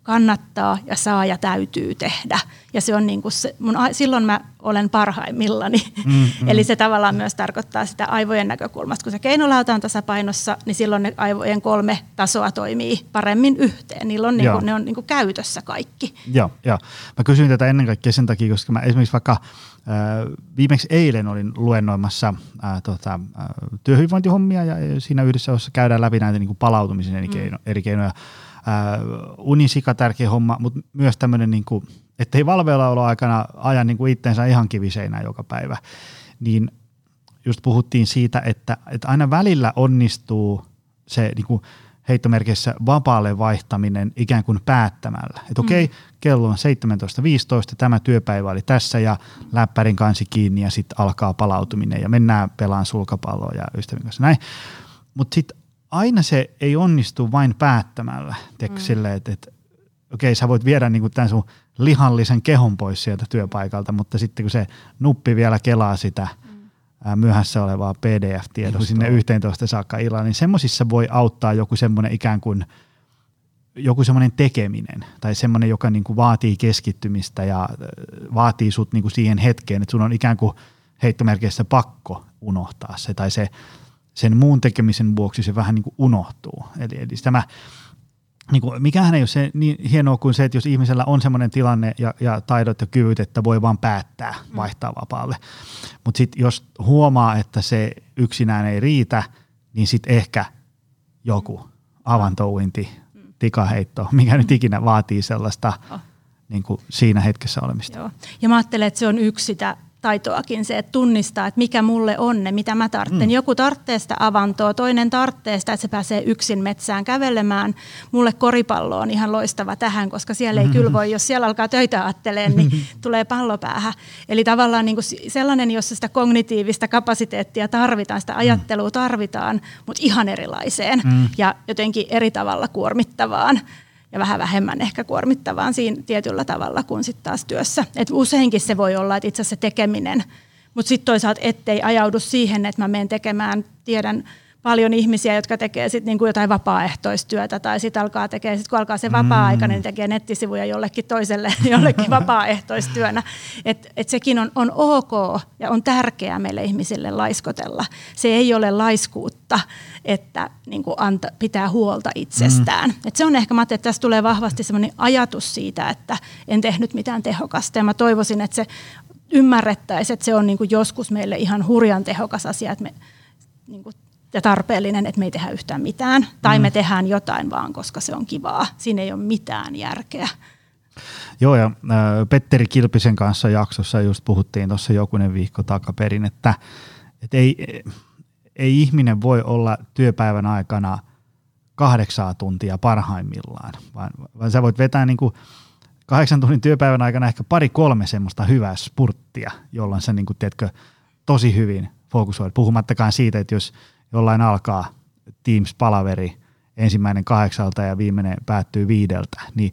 kannattaa ja saa ja täytyy tehdä. Ja se on niin kuin se, mun, silloin mä olen parhaimmillani. Mm, mm. Eli se tavallaan myös tarkoittaa sitä aivojen näkökulmasta. Kun se keinolauta on tasapainossa, niin silloin ne aivojen kolme tasoa toimii paremmin yhteen. Niillä on niin kuin, ne on niin kuin käytössä kaikki. Joo, joo. Mä kysyin tätä ennen kaikkea sen takia, koska mä esimerkiksi vaikka äh, viimeksi eilen olin luennoimassa äh, tota, äh, työhyvinvointihommia ja siinä yhdessä, jossa käydään läpi näitä niin kuin palautumisen eri, mm. keino, eri keinoja Unisika tärkeä homma, mutta myös tämmöinen, niin kuin, ettei aikana aja niin kuin itteensä ihan kiviseinään joka päivä. Niin just puhuttiin siitä, että, että aina välillä onnistuu se niin kuin heittomerkissä vapaalle vaihtaminen ikään kuin päättämällä. Että okei, okay, mm. kello on 17.15, tämä työpäivä oli tässä ja läppärin kansi kiinni ja sitten alkaa palautuminen ja mennään pelaan sulkapalloa ja ystävien kanssa näin. Mutta sitten aina se ei onnistu vain päättämällä, mm. sille, että, että okei, sä voit viedä niin tämän sun lihallisen kehon pois sieltä työpaikalta, mutta sitten kun se nuppi vielä kelaa sitä mm. myöhässä olevaa PDF-tietoa sinne 11 saakka illalla, niin semmoisissa voi auttaa joku semmoinen ikään kuin joku semmoinen tekeminen tai semmoinen, joka niin kuin vaatii keskittymistä ja vaatii sut niin kuin siihen hetkeen, että sun on ikään kuin heittomerkeissä pakko unohtaa se tai se sen muun tekemisen vuoksi se vähän niin kuin unohtuu. Eli, eli tämä, niin kuin, mikähän ei ole se niin hienoa kuin se, että jos ihmisellä on sellainen tilanne ja, ja taidot ja kyvyt, että voi vaan päättää mm. vaihtaa vapaalle. Mutta sitten jos huomaa, että se yksinään ei riitä, niin sitten ehkä joku avantouinti, mm. tikaheitto, mikä nyt ikinä vaatii sellaista oh. niin kuin siinä hetkessä olemista. Joo. Ja mä ajattelen, että se on yksi sitä taitoakin se, että tunnistaa, että mikä mulle on ne, mitä mä tarvitsen. Mm. Joku tarvitsee sitä avantoa, toinen tarvitsee sitä, että se pääsee yksin metsään kävelemään. Mulle koripallo on ihan loistava tähän, koska siellä ei kyllä voi, jos siellä alkaa töitä ajatteleen, niin tulee pallopäähän. Eli tavallaan niin kuin sellainen, jossa sitä kognitiivista kapasiteettia tarvitaan, sitä ajattelua tarvitaan, mutta ihan erilaiseen mm. ja jotenkin eri tavalla kuormittavaan ja vähän vähemmän ehkä kuormittavaan siinä tietyllä tavalla kuin sitten taas työssä. Et useinkin se voi olla, että itse asiassa se tekeminen, mutta sitten toisaalta ettei ajaudu siihen, että mä menen tekemään, tiedän paljon ihmisiä, jotka tekee sit niinku jotain vapaaehtoistyötä tai sitten alkaa tekee, sit kun alkaa se vapaa-aika, niin tekee nettisivuja jollekin toiselle jollekin vapaaehtoistyönä. Et, et sekin on, on ok ja on tärkeää meille ihmisille laiskotella. Se ei ole laiskuutta, että niinku anta, pitää huolta itsestään. Mm. Et se on ehkä, mä että tässä tulee vahvasti sellainen ajatus siitä, että en tehnyt mitään tehokasta ja mä toivoisin, että se ymmärrettäisiin, että se on niinku joskus meille ihan hurjan tehokas asia, että me niinku ja tarpeellinen, että me ei tehdä yhtään mitään. Tai mm. me tehdään jotain vaan, koska se on kivaa. Siinä ei ole mitään järkeä. Joo, ja Petteri Kilpisen kanssa jaksossa just puhuttiin tuossa jokunen viikko takaperin, että, että ei, ei ihminen voi olla työpäivän aikana kahdeksaa tuntia parhaimmillaan, vaan, vaan sä voit vetää niin kuin kahdeksan tunnin työpäivän aikana ehkä pari-kolme semmoista hyvää spurttia, jolloin sä niin kuin, tiedätkö, tosi hyvin fokusoit. Puhumattakaan siitä, että jos jollain alkaa Teams-palaveri ensimmäinen kahdeksalta ja viimeinen päättyy viideltä, niin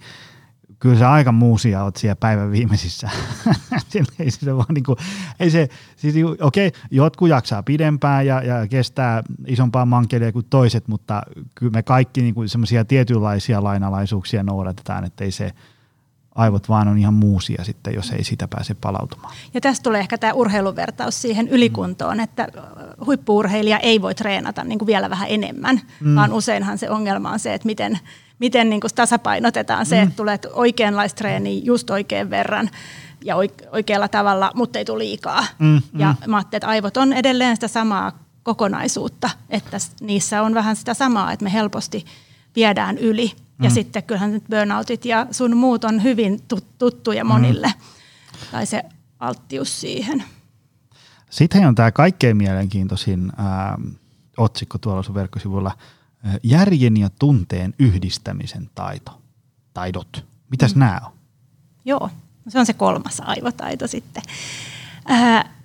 kyllä se aika muusia oot siellä päivän viimeisissä. ei se vaan niin kuin, ei se, siis okei, okay, jotkut jaksaa pidempään ja, ja kestää isompaa mankelia kuin toiset, mutta kyllä me kaikki niin semmoisia tietynlaisia lainalaisuuksia noudatetaan, että ei se – aivot vaan on ihan muusia sitten, jos ei sitä pääse palautumaan. Ja tästä tulee ehkä tämä urheiluvertaus siihen ylikuntoon, että huippuurheilija ei voi treenata niin kuin vielä vähän enemmän, mm. vaan useinhan se ongelma on se, että miten, miten niin kuin tasapainotetaan se, mm. että tulee oikeanlaista treeniä just oikean verran ja oikealla tavalla, mutta ei tule liikaa. Mm, mm. Ja mä ajattelin, että aivot on edelleen sitä samaa kokonaisuutta, että niissä on vähän sitä samaa, että me helposti viedään yli – ja mm. sitten kyllähän nyt burnoutit ja sun muut on hyvin tuttuja mm. monille, mm. tai se alttius siihen. Sitten on tämä kaikkein mielenkiintoisin ää, otsikko tuolla sun verkkosivulla, järjen ja tunteen yhdistämisen taito, taidot. Mitäs mm. nämä on? Joo, se on se kolmas aivotaito sitten. Ää,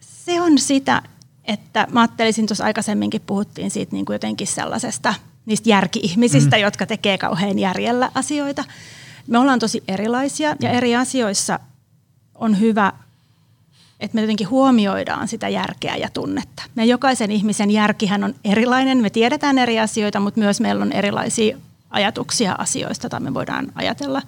se on sitä, että mä ajattelisin, tuossa aikaisemminkin puhuttiin siitä niin kuin jotenkin sellaisesta niistä järki-ihmisistä, mm. jotka tekee kauhean järjellä asioita. Me ollaan tosi erilaisia ja eri asioissa on hyvä, että me jotenkin huomioidaan sitä järkeä ja tunnetta. Me jokaisen ihmisen järkihän on erilainen, me tiedetään eri asioita, mutta myös meillä on erilaisia ajatuksia asioista tai me voidaan ajatella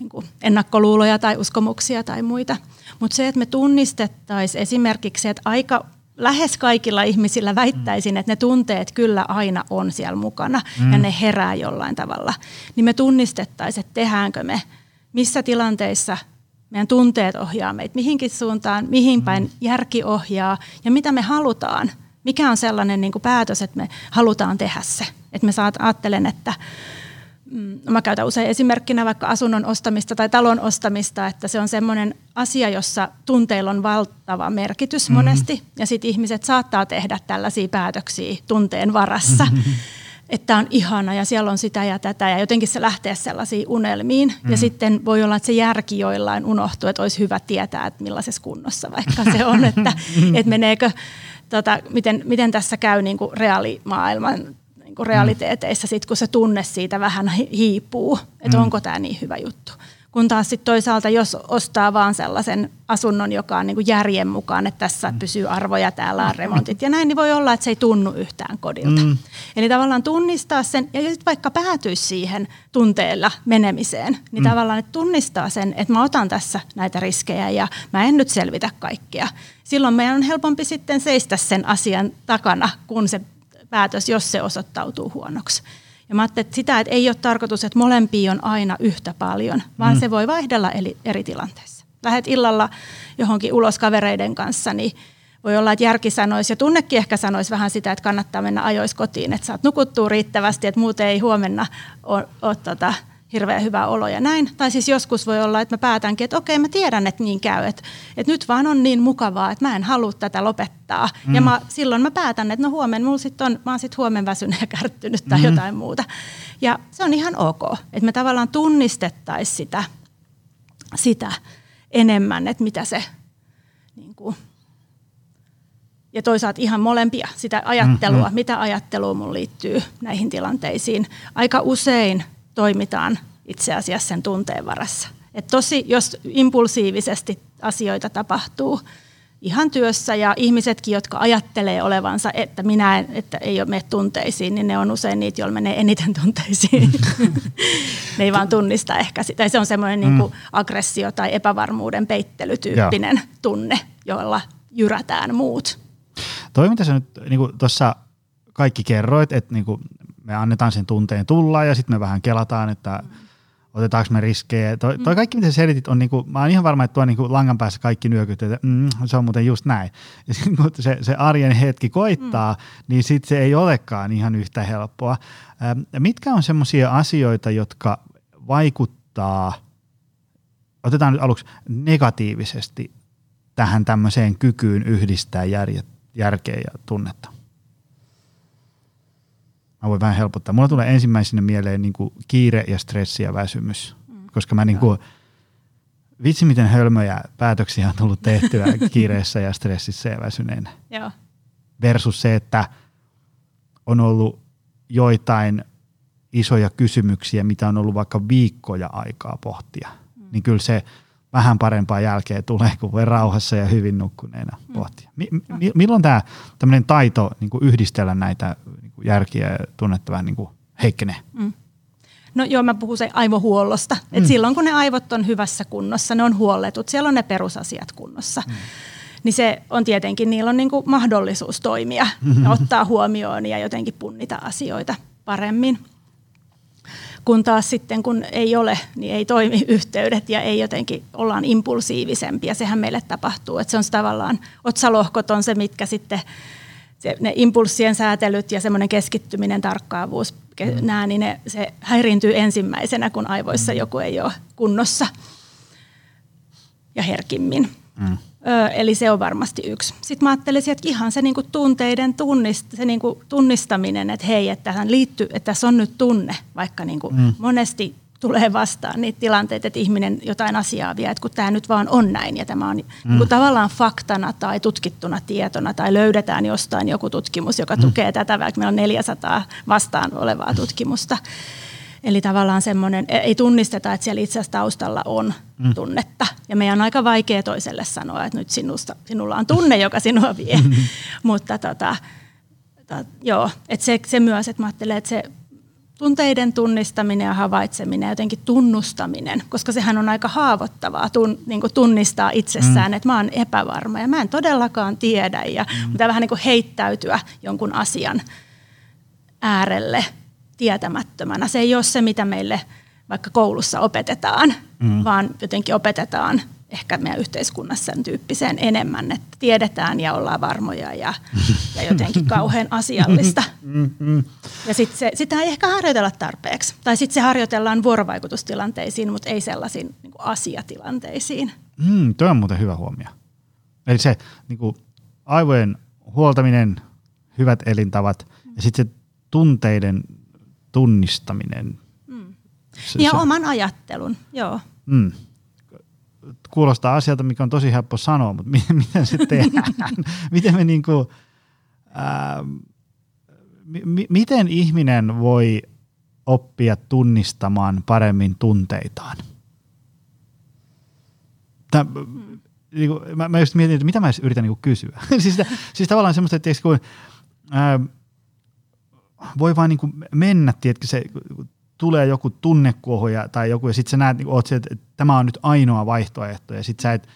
niin kuin ennakkoluuloja tai uskomuksia tai muita. Mutta se, että me tunnistettaisiin esimerkiksi, että aika lähes kaikilla ihmisillä väittäisin, että ne tunteet kyllä aina on siellä mukana mm. ja ne herää jollain tavalla, niin me tunnistettaisiin, että tehdäänkö me, missä tilanteissa meidän tunteet ohjaa meitä mihinkin suuntaan, mihin päin mm. järki ohjaa ja mitä me halutaan. Mikä on sellainen niin kuin päätös, että me halutaan tehdä se. Että me saat, ajattelen, että mä käytän usein esimerkkinä vaikka asunnon ostamista tai talon ostamista, että se on semmoinen asia, jossa tunteilla on valtava merkitys mm-hmm. monesti, ja sitten ihmiset saattaa tehdä tällaisia päätöksiä tunteen varassa, mm-hmm. että on ihana ja siellä on sitä ja tätä, ja jotenkin se lähtee sellaisiin unelmiin, mm-hmm. ja sitten voi olla, että se järki joillain unohtuu, että olisi hyvä tietää, että millaisessa kunnossa vaikka se on, että, että meneekö, tota, miten, miten tässä käy niin kuin reaalimaailman niin kuin realiteeteissa, sit, kun se tunne siitä vähän hiipuu, että mm. onko tämä niin hyvä juttu. Kun taas sitten toisaalta, jos ostaa vaan sellaisen asunnon, joka on niin kuin järjen mukaan, että tässä mm. pysyy arvoja, täällä on remontit ja näin, niin voi olla, että se ei tunnu yhtään kodilta. Mm. Eli tavallaan tunnistaa sen, ja sitten vaikka päätyisi siihen tunteella menemiseen, niin mm. tavallaan että tunnistaa sen, että mä otan tässä näitä riskejä ja mä en nyt selvitä kaikkea. Silloin meidän on helpompi sitten seistä sen asian takana, kun se päätös, jos se osoittautuu huonoksi. Ja mä ajattelin, että sitä, että ei ole tarkoitus, että molempia on aina yhtä paljon, vaan mm. se voi vaihdella eri, eri tilanteissa. Lähet illalla johonkin ulos kavereiden kanssa, niin voi olla, että järki sanoisi ja tunnekin ehkä sanoisi vähän sitä, että kannattaa mennä ajois kotiin, että saat nukuttua riittävästi, että muuten ei huomenna ole, ole tota, hirveän hyvä olo ja näin. Tai siis joskus voi olla, että mä päätänkin, että okei mä tiedän, että niin käy, että, että nyt vaan on niin mukavaa, että mä en halua tätä lopettaa. Mm. Ja mä, silloin mä päätän, että no huomenna mulla sit on, mä oon sitten huomenna väsynyt ja kärttynyt tai mm. jotain muuta. Ja se on ihan ok, että me tavallaan tunnistettaisiin sitä, sitä enemmän, että mitä se niin kuin, ja toisaalta ihan molempia, sitä ajattelua, mm, mm. mitä ajattelua mun liittyy näihin tilanteisiin. Aika usein toimitaan itse asiassa sen tunteen varassa. Et tosi, jos impulsiivisesti asioita tapahtuu ihan työssä ja ihmisetkin, jotka ajattelee olevansa, että minä en, että ei ole mene tunteisiin, niin ne on usein niitä, joilla menee eniten tunteisiin. ne ei vaan tunnista ehkä sitä. Se on semmoinen mm. niin aggressio tai epävarmuuden peittelytyyppinen Joo. tunne, jolla jyrätään muut. Toi, mitä sä nyt niin tuossa kaikki kerroit, että niin kuin me annetaan sen tunteen tulla ja sitten me vähän kelataan, että otetaanko me riskejä. Toi, toi mm. kaikki, mitä sä selitit, on niinku, mä oon ihan varma, että tuo niinku langan päässä kaikki nyökyt, että mm, se on muuten just näin. Ja sitten kun se, se arjen hetki koittaa, mm. niin sitten se ei olekaan ihan yhtä helppoa. Ähm, mitkä on semmoisia asioita, jotka vaikuttaa, otetaan nyt aluksi negatiivisesti tähän tämmöiseen kykyyn yhdistää järje, järkeä ja tunnetta? Mä voin vähän helpottaa. Mulla tulee ensimmäisenä mieleen niin kuin kiire ja stressi ja väsymys, mm. koska mä niin kuin, vitsi miten hölmöjä päätöksiä on tullut tehtyä kiireessä ja stressissä ja väsyneenä. Joo. Versus se, että on ollut joitain isoja kysymyksiä, mitä on ollut vaikka viikkoja aikaa pohtia. Mm. Niin kyllä se vähän parempaa jälkeä tulee, kun voi rauhassa ja hyvin nukkuneena mm. pohtia. Mi- mi- milloin tämä tämmöinen taito niin yhdistellä näitä järkiä ja tunnetta vähän niin kuin heikkenee. Mm. No joo, mä puhun se aivohuollosta. Mm. Et silloin kun ne aivot on hyvässä kunnossa, ne on huolletut, siellä on ne perusasiat kunnossa. Mm. Niin se on tietenkin, niillä on niin kuin mahdollisuus toimia mm-hmm. ja ottaa huomioon ja jotenkin punnita asioita paremmin. Kun taas sitten, kun ei ole, niin ei toimi yhteydet ja ei jotenkin, ollaan impulsiivisempia. Sehän meille tapahtuu, että se on tavallaan, otsalohkot on se, mitkä sitten se, ne impulssien säätelyt ja semmoinen keskittyminen, tarkkaavuus, mm. nämä, niin ne, se häiriintyy ensimmäisenä, kun aivoissa mm. joku ei ole kunnossa ja herkimmin. Mm. Ö, eli se on varmasti yksi. Sitten mä ajattelisin, että ihan se niinku tunteiden tunnist, se niinku tunnistaminen, että hei, että tähän liittyy, että tässä on nyt tunne, vaikka niinku mm. monesti tulee vastaan niitä tilanteita, että ihminen jotain asiaa vie, että kun tämä nyt vaan on näin ja tämä on mm. niin tavallaan faktana tai tutkittuna tietona tai löydetään jostain joku tutkimus, joka mm. tukee tätä, vaikka meillä on 400 vastaan olevaa tutkimusta. Eli tavallaan semmoinen, e, ei tunnisteta, että siellä itse asiassa taustalla on mm. tunnetta. Ja meidän on aika vaikea toiselle sanoa, että nyt sinusta, sinulla on tunne, joka sinua vie. Mm. Mutta tota, to, joo, että se, se myös, että mä ajattelen, että se tunteiden tunnistaminen ja havaitseminen ja jotenkin tunnustaminen, koska sehän on aika haavoittavaa tun, niin tunnistaa itsessään, mm. että mä oon epävarma ja mä en todellakaan tiedä ja mm. pitää vähän niin kuin heittäytyä jonkun asian äärelle tietämättömänä. Se ei ole se, mitä meille vaikka koulussa opetetaan, mm. vaan jotenkin opetetaan ehkä meidän yhteiskunnassa sen tyyppiseen enemmän, että tiedetään ja ollaan varmoja ja, ja jotenkin kauhean asiallista. Mm-hmm. Ja sit se, sitä ei ehkä harjoitella tarpeeksi. Tai sitten se harjoitellaan vuorovaikutustilanteisiin, mutta ei sellaisiin niin asiatilanteisiin. Mm, tuo on muuten hyvä huomio. Eli se niin kuin aivojen huoltaminen, hyvät elintavat ja sitten se tunteiden tunnistaminen. Mm. Se, ja se. oman ajattelun, joo. Mm kuulostaa asialta, mikä on tosi helppo sanoa, mutta miten se tehdään? miten me niinku, ää, m- miten ihminen voi oppia tunnistamaan paremmin tunteitaan? Tää, niin kuin, mä, mä just mietin, että mitä mä yritän niin kysyä. siis, siis tavallaan semmoista, että kun, ää, voi vaan niin mennä, tiedätkö, se, tulee joku tunnekuohu ja, tai joku, ja sitten sä näet, niin oot se, että tämä on nyt ainoa vaihtoehto, ja sitten sä et,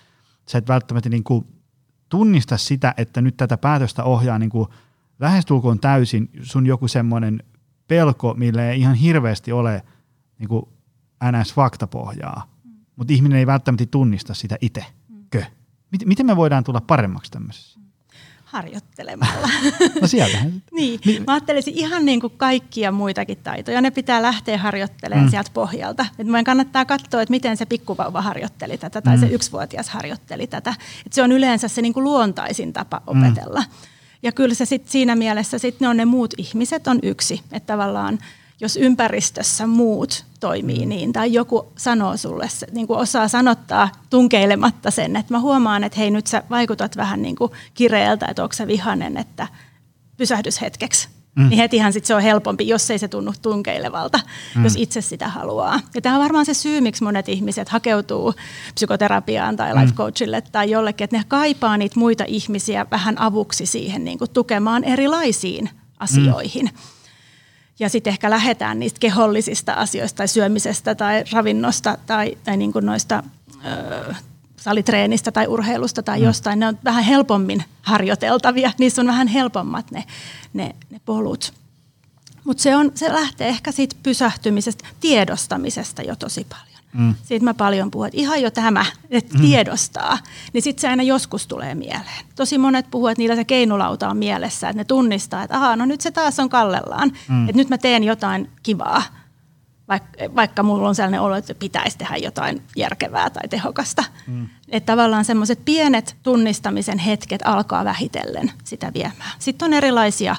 sä et välttämättä niin kuin tunnista sitä, että nyt tätä päätöstä ohjaa niin kuin lähestulkoon täysin sun joku semmoinen pelko, millä ei ihan hirveästi ole niin kuin NS-faktapohjaa, mutta ihminen ei välttämättä tunnista sitä itse. Mm. Miten me voidaan tulla paremmaksi tämmöisessä? Harjoittelemalla. No sieltä. niin, mä ajattelisin ihan niin kuin kaikkia muitakin taitoja. Ne pitää lähteä harjoittelemaan mm. sieltä pohjalta. Et meidän kannattaa katsoa, että miten se pikkuvauva harjoitteli tätä tai mm. se yksivuotias harjoitteli tätä. Et se on yleensä se niin kuin luontaisin tapa opetella. Mm. Ja kyllä se sit siinä mielessä sit ne on ne muut ihmiset on yksi. Että tavallaan jos ympäristössä muut toimii mm. niin, tai joku sanoo sulle, niin kuin osaa sanottaa tunkeilematta sen, että mä huomaan, että hei nyt sä vaikutat vähän niin kuin kireeltä, että onko sä vihanen, että pysähdys hetkeksi. Mm. Niin hetihän sit se on helpompi, jos ei se tunnu tunkeilevalta, mm. jos itse sitä haluaa. Ja tämä on varmaan se syy, miksi monet ihmiset hakeutuu psykoterapiaan tai life mm. coachille mm. tai jollekin, että ne kaipaa niitä muita ihmisiä vähän avuksi siihen niin kuin tukemaan erilaisiin asioihin. Mm ja sitten ehkä lähdetään niistä kehollisista asioista tai syömisestä tai ravinnosta tai, tai niin kuin noista ö, salitreenistä tai urheilusta tai mm. jostain. Ne on vähän helpommin harjoiteltavia, niissä on vähän helpommat ne, ne, ne polut. Mutta se, on, se lähtee ehkä siitä pysähtymisestä, tiedostamisesta jo tosi paljon. Mm. Siitä mä paljon puhun, että ihan jo tämä, että mm. tiedostaa, niin sitten se aina joskus tulee mieleen. Tosi monet puhuvat, että niillä se keinulauta on mielessä, että ne tunnistaa, että ahaa, no nyt se taas on kallellaan, mm. että nyt mä teen jotain kivaa, vaikka, vaikka mulla on sellainen olo, että pitäisi tehdä jotain järkevää tai tehokasta. Mm. Että tavallaan semmoiset pienet tunnistamisen hetket alkaa vähitellen sitä viemään. Sitten on erilaisia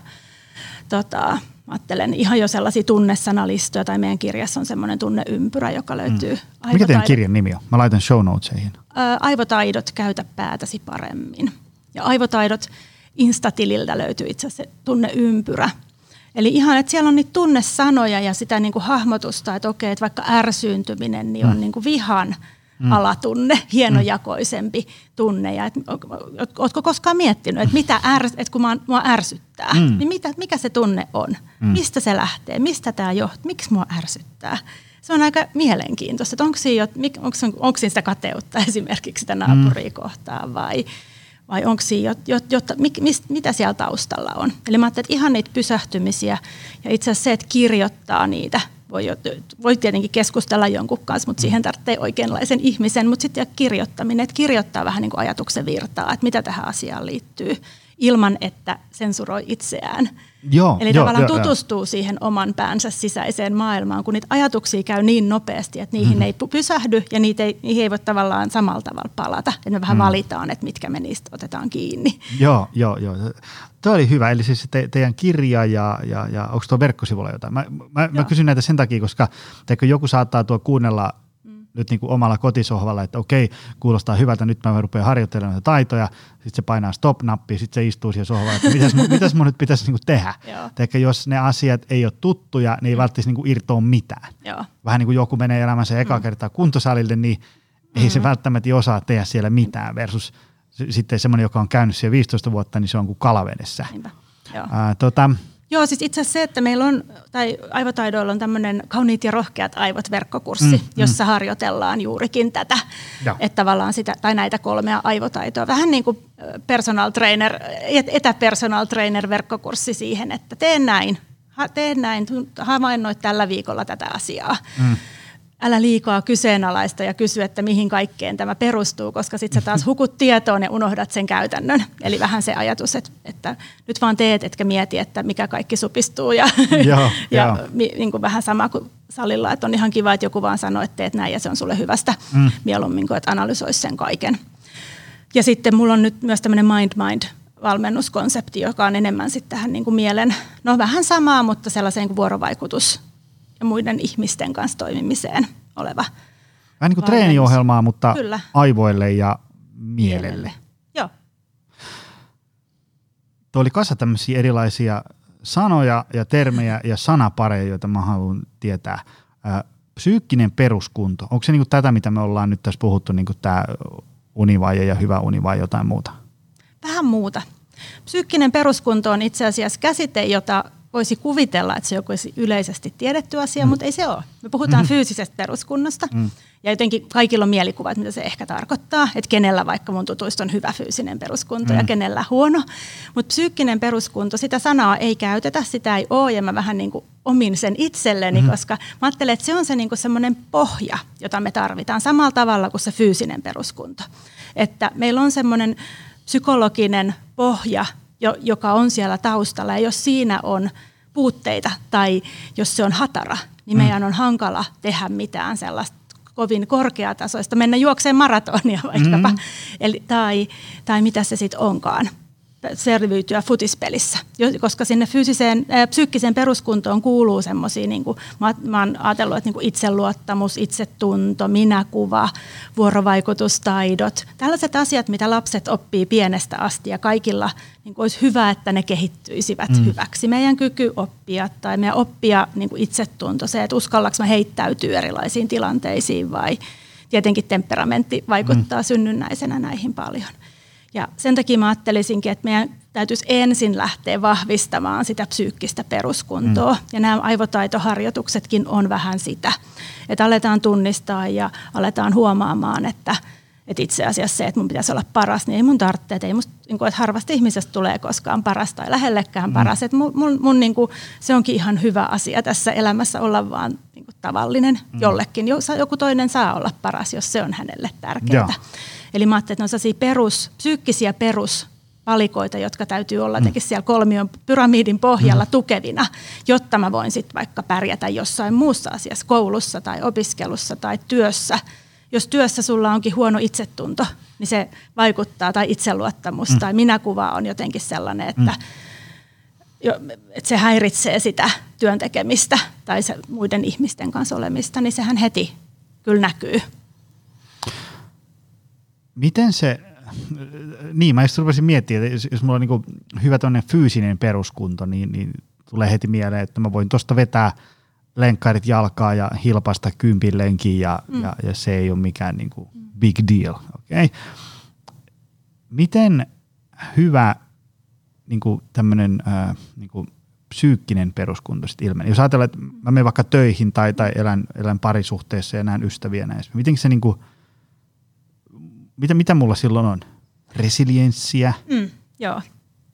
tota, ajattelen ihan jo sellaisia tunnesanalistoja, tai meidän kirjassa on semmoinen tunneympyrä, joka löytyy. Mm. Mikä teidän kirjan nimi on? Mä laitan show notesihin. Aivotaidot, käytä päätäsi paremmin. Ja aivotaidot Instatililtä löytyy itse asiassa tunneympyrä. Eli ihan, että siellä on niitä tunnesanoja ja sitä niin kuin hahmotusta, että okei, että vaikka ärsyyntyminen niin on mm. niin kuin vihan – mm. alatunne, hienojakoisempi tunne. Ja et, ootko koskaan miettinyt, että, mitä är, että kun mua ärsyttää, mm. niin mitä, mikä se tunne on? Mm. Mistä se lähtee? Mistä tämä johtuu? Miksi mua ärsyttää? Se on aika mielenkiintoista, että onko siinä, onko, onko siinä sitä kateutta esimerkiksi sitä naapuria mm. kohtaan vai, vai onko siinä, jot, jot, mist, mitä siellä taustalla on. Eli mä ajattelin, että ihan niitä pysähtymisiä ja itse asiassa se, että kirjoittaa niitä – voi, voi tietenkin keskustella jonkun kanssa, mutta siihen tarvitsee oikeanlaisen ihmisen, mutta sitten kirjoittaminen, että kirjoittaa vähän niin kuin ajatuksen virtaa, että mitä tähän asiaan liittyy, ilman että sensuroi itseään. Joo, Eli joo, tavallaan joo, tutustuu siihen oman päänsä sisäiseen maailmaan, kun niitä ajatuksia käy niin nopeasti, että niihin mm. ei pysähdy ja niitä ei, niihin ei voi tavallaan samalla tavalla palata. Että me vähän mm. valitaan, että mitkä me niistä otetaan kiinni. Joo, joo, joo. Tuo oli hyvä. Eli siis te, teidän kirja ja, ja, ja onko tuo verkkosivulla jotain? Mä, mä, mä kysyn näitä sen takia, koska teikö joku saattaa tuo kuunnella nyt niin kuin omalla kotisohvalla, että okei, kuulostaa hyvältä, nyt mä rupean harjoittelemaan näitä taitoja, sitten se painaa stop-nappia, sitten se istuu siellä sohvalla, että mitäs, mitäs mun nyt pitäisi niin kuin tehdä. Teikö jos ne asiat ei ole tuttuja, niin ei välttämättä niin kuin irtoa mitään. Joo. Vähän niin kuin joku menee elämänsä eka mm. kertaa kuntosalille, niin ei mm-hmm. se välttämättä osaa tehdä siellä mitään versus sitten semmoinen, joka on käynyt siellä 15 vuotta, niin se on kuin kalavedessä. Niinpä. Joo. Ää, tota, Joo, siis itse asiassa se, että meillä on, tai aivotaidoilla on tämmöinen kauniit ja rohkeat aivot verkkokurssi, mm, jossa mm. harjoitellaan juurikin tätä, Joo. että tavallaan sitä, tai näitä kolmea aivotaitoa. Vähän niin kuin personal trainer, etäpersonal trainer verkkokurssi siihen, että tee näin, tee näin, havainnoit tällä viikolla tätä asiaa. Mm älä liikaa kyseenalaista ja kysy, että mihin kaikkeen tämä perustuu, koska sitten sä taas hukut tietoon ja unohdat sen käytännön. Eli vähän se ajatus, että, että nyt vaan teet, etkä mieti, että mikä kaikki supistuu. Ja, joo, ja joo. niin kuin vähän sama kuin salilla, että on ihan kiva, että joku vaan sanoo, että teet näin ja se on sulle hyvästä mm. mieluummin kuin, että analysoisi sen kaiken. Ja sitten mulla on nyt myös tämmöinen mind-mind valmennuskonsepti, joka on enemmän sitten tähän niin kuin mielen, no vähän samaa, mutta sellaiseen kuin vuorovaikutus ja muiden ihmisten kanssa toimimiseen oleva. Vähän niin kuin treeniohjelmaa, mutta Kyllä. aivoille ja mielelle. mielelle. Joo. Tuo oli kasa tämmöisiä erilaisia sanoja ja termejä ja sanapareja, joita mä haluan tietää. psyykkinen peruskunto, onko se niin kuin tätä, mitä me ollaan nyt tässä puhuttu, niin kuin tämä univaje ja hyvä uni vai jotain muuta? Vähän muuta. Psyykkinen peruskunto on itse asiassa käsite, jota voisi kuvitella, että se joku olisi yleisesti tiedetty asia, mm. mutta ei se ole. Me puhutaan mm. fyysisestä peruskunnosta mm. ja jotenkin kaikilla on mielikuva, että mitä se ehkä tarkoittaa, että kenellä vaikka mun tutuista on hyvä fyysinen peruskunto mm. ja kenellä huono. Mutta psyykkinen peruskunto, sitä sanaa ei käytetä, sitä ei ole ja mä vähän niin kuin omin sen itselleni, mm. koska mä ajattelen, että se on se niin kuin semmoinen pohja, jota me tarvitaan samalla tavalla kuin se fyysinen peruskunto. Että meillä on semmoinen psykologinen pohja, joka on siellä taustalla. Ja jos siinä on puutteita tai jos se on hatara, niin mm. meidän on hankala tehdä mitään sellaista kovin korkeatasoista, mennä juokseen maratonia vaikkapa, mm. Eli, tai, tai mitä se sitten onkaan selviytyä futispelissä, koska sinne fyysiseen, äh, psyykkiseen peruskuntoon kuuluu semmoisia, niin kuin, mä, mä oon ajatellut, että niin kuin itseluottamus, itsetunto, minäkuva, vuorovaikutustaidot, tällaiset asiat, mitä lapset oppii pienestä asti ja kaikilla niin kuin olisi hyvä, että ne kehittyisivät mm. hyväksi. Meidän kyky oppia tai meidän oppia niin kuin itsetunto, se, että uskallaks mä heittäytyy erilaisiin tilanteisiin vai tietenkin temperamentti vaikuttaa mm. synnynnäisenä näihin paljon. Ja sen takia mä ajattelisinkin, että meidän täytyisi ensin lähteä vahvistamaan sitä psyykkistä peruskuntoa. Mm. Ja nämä aivotaitoharjoituksetkin on vähän sitä, että aletaan tunnistaa ja aletaan huomaamaan, että, että itse asiassa se, että mun pitäisi olla paras, niin ei mun tarvitse, että, ei musta, niin kuin, että harvasta ihmisestä tulee koskaan paras tai lähellekään mm. paras. Että mun, mun, mun niin kuin, se onkin ihan hyvä asia tässä elämässä olla vaan niin kuin, tavallinen mm. jollekin. Joku toinen saa olla paras, jos se on hänelle tärkeää. Eli mä ajattelin, että ne on sellaisia perus, psyykkisiä peruspalikoita, jotka täytyy olla mm. siellä kolmion pyramidin pohjalla mm. tukevina, jotta mä voin sitten vaikka pärjätä jossain muussa asiassa, koulussa tai opiskelussa tai työssä. Jos työssä sulla onkin huono itsetunto, niin se vaikuttaa, tai itseluottamus mm. tai minäkuva on jotenkin sellainen, että mm että se häiritsee sitä työn tekemistä tai se muiden ihmisten kanssa olemista, niin sehän heti kyllä näkyy. Miten se, niin mä just rupesin miettimään, että jos, jos mulla on niin hyvä fyysinen peruskunto, niin, niin tulee heti mieleen, että mä voin tuosta vetää lenkkarit jalkaa ja hilpasta kympin lenkin ja, mm. ja, ja se ei ole mikään niin kuin big deal. Okay? Miten hyvä niin kuin tämmöinen äh, niin kuin psyykkinen peruskunto sitten ilmenee? Jos ajatellaan, että mä menen vaikka töihin tai, tai elän, elän parisuhteessa ja näen ystäviä näin, miten se niin kuin – mitä, mitä mulla silloin on? Resilienssiä? Mm, joo,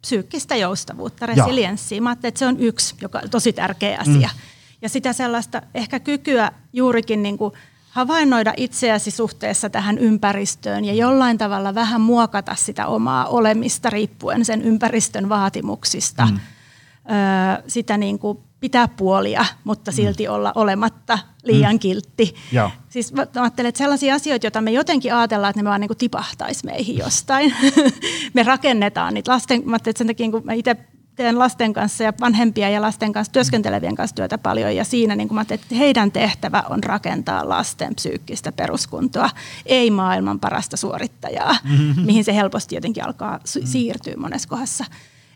psyykkistä joustavuutta, resilienssiä. Mä että se on yksi, joka on tosi tärkeä asia. Mm. Ja sitä sellaista ehkä kykyä juurikin niin kuin havainnoida itseäsi suhteessa tähän ympäristöön ja jollain tavalla vähän muokata sitä omaa olemista riippuen sen ympäristön vaatimuksista. Mm. ö, sitä niin kuin pitää puolia, mutta silti mm. olla olematta liian mm. kiltti. Joo. Siis mä ajattelen, että sellaisia asioita, joita me jotenkin ajatellaan, että ne vaan niin tipahtaisi meihin jostain. me rakennetaan niitä lasten, mä että sen takia kun mä itse teen lasten kanssa ja vanhempia ja lasten kanssa työskentelevien kanssa työtä paljon ja siinä niin kuin mä että heidän tehtävä on rakentaa lasten psyykkistä peruskuntoa, ei maailman parasta suorittajaa, mm-hmm. mihin se helposti jotenkin alkaa mm-hmm. siirtyä monessa kohdassa.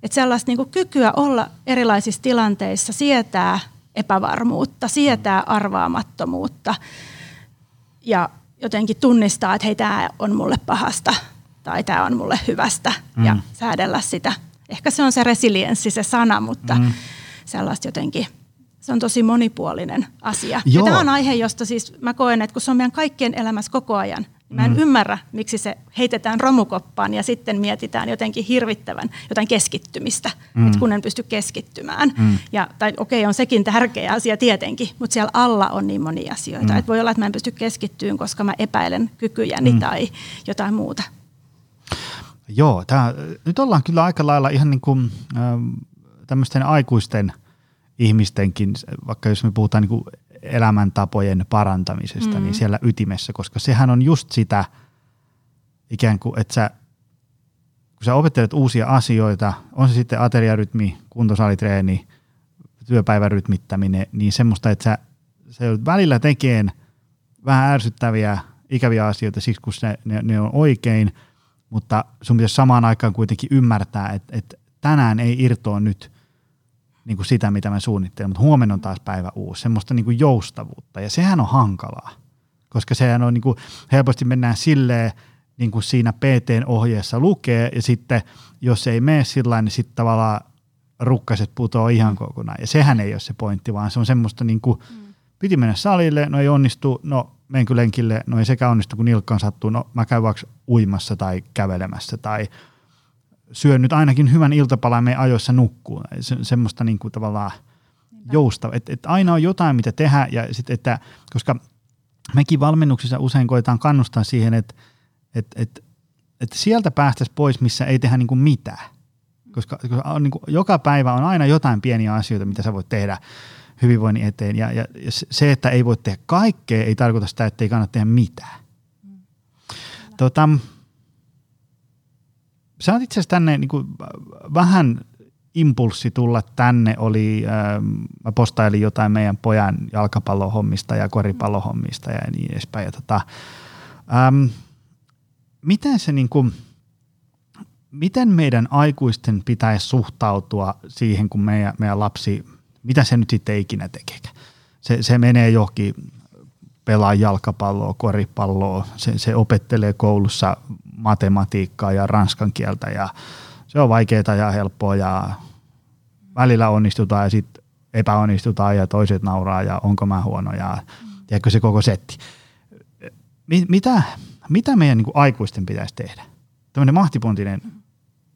Että sellaista niin kuin kykyä olla erilaisissa tilanteissa, sietää epävarmuutta, sietää arvaamattomuutta ja jotenkin tunnistaa, että hei tämä on mulle pahasta tai tämä on mulle hyvästä mm. ja säädellä sitä. Ehkä se on se resilienssi se sana, mutta mm. sellaista jotenkin se on tosi monipuolinen asia. Joo. Ja tämä on aihe, josta siis mä koen, että kun se on meidän kaikkien elämässä koko ajan, Mä en mm. ymmärrä, miksi se heitetään romukoppaan ja sitten mietitään jotenkin hirvittävän jotain keskittymistä, mm. että kun en pysty keskittymään. Mm. Ja, tai okei, okay, on sekin tärkeä asia tietenkin, mutta siellä alla on niin monia asioita. Mm. Että voi olla, että mä en pysty keskittymään, koska mä epäilen kykyjäni mm. tai jotain muuta. Joo, tää, nyt ollaan kyllä aika lailla ihan niin kuin, äh, tämmöisten aikuisten ihmistenkin, vaikka jos me puhutaan niin kuin elämäntapojen parantamisesta, niin mm. niin siellä ytimessä, koska sehän on just sitä ikään kuin, että sä, kun sä opettelet uusia asioita, on se sitten ateriarytmi, kuntosalitreeni, työpäivän rytmittäminen, niin semmoista, että sä, sä joudut välillä tekemään vähän ärsyttäviä, ikäviä asioita siksi, kun ne, ne, ne on oikein, mutta sun pitäisi samaan aikaan kuitenkin ymmärtää, että, että tänään ei irtoa nyt – niin kuin sitä, mitä mä suunnittelen, mutta huomenna on taas päivä uusi, semmoista niin kuin joustavuutta. Ja sehän on hankalaa, koska sehän on niin kuin, helposti mennään silleen, niin kuin siinä PT-ohjeessa lukee ja sitten jos ei mene sillä niin sitten tavallaan rukkaset putoaa ihan kokonaan. Ja sehän ei ole se pointti, vaan se on semmoista niin kuin, mm. piti mennä salille, no ei onnistu, no menkö lenkille, no ei sekä onnistu, kun nilkkaan sattuu, no mä käyn vaikka uimassa tai kävelemässä tai – syön nyt ainakin hyvän iltapalan ja ajoissa nukkuu. Se, semmoista niin kuin tavallaan jousta, että et aina on jotain, mitä tehdä, ja sit, että, koska mekin valmennuksissa usein koetaan kannustaa siihen, että et, et, et sieltä päästäisiin pois, missä ei tehdä niin kuin mitään. Koska, koska on niin kuin, joka päivä on aina jotain pieniä asioita, mitä sä voit tehdä hyvinvoinnin eteen. Ja, ja, ja se, että ei voi tehdä kaikkea, ei tarkoita sitä, että ei kannata tehdä mitään. Mm. Tota, sä oot itse asiassa tänne niin kuin, vähän impulssi tulla tänne oli, äh, mä postailin jotain meidän pojan jalkapallohommista ja koripallohommista ja niin edespäin. Ja tota, ähm, miten se niin kuin, miten meidän aikuisten pitäisi suhtautua siihen, kun meidän, meidän lapsi, mitä se nyt sitten ikinä tekee? Se, se menee johonkin pelaa jalkapalloa, koripalloa, se, se opettelee koulussa matematiikkaa ja ranskan kieltä ja se on vaikeaa ja helppoa ja välillä onnistutaan ja sitten epäonnistutaan ja toiset nauraa ja onko mä huono ja tiedätkö se koko setti. Mitä, mitä meidän niin kuin aikuisten pitäisi tehdä? Tämmöinen mahtipontinen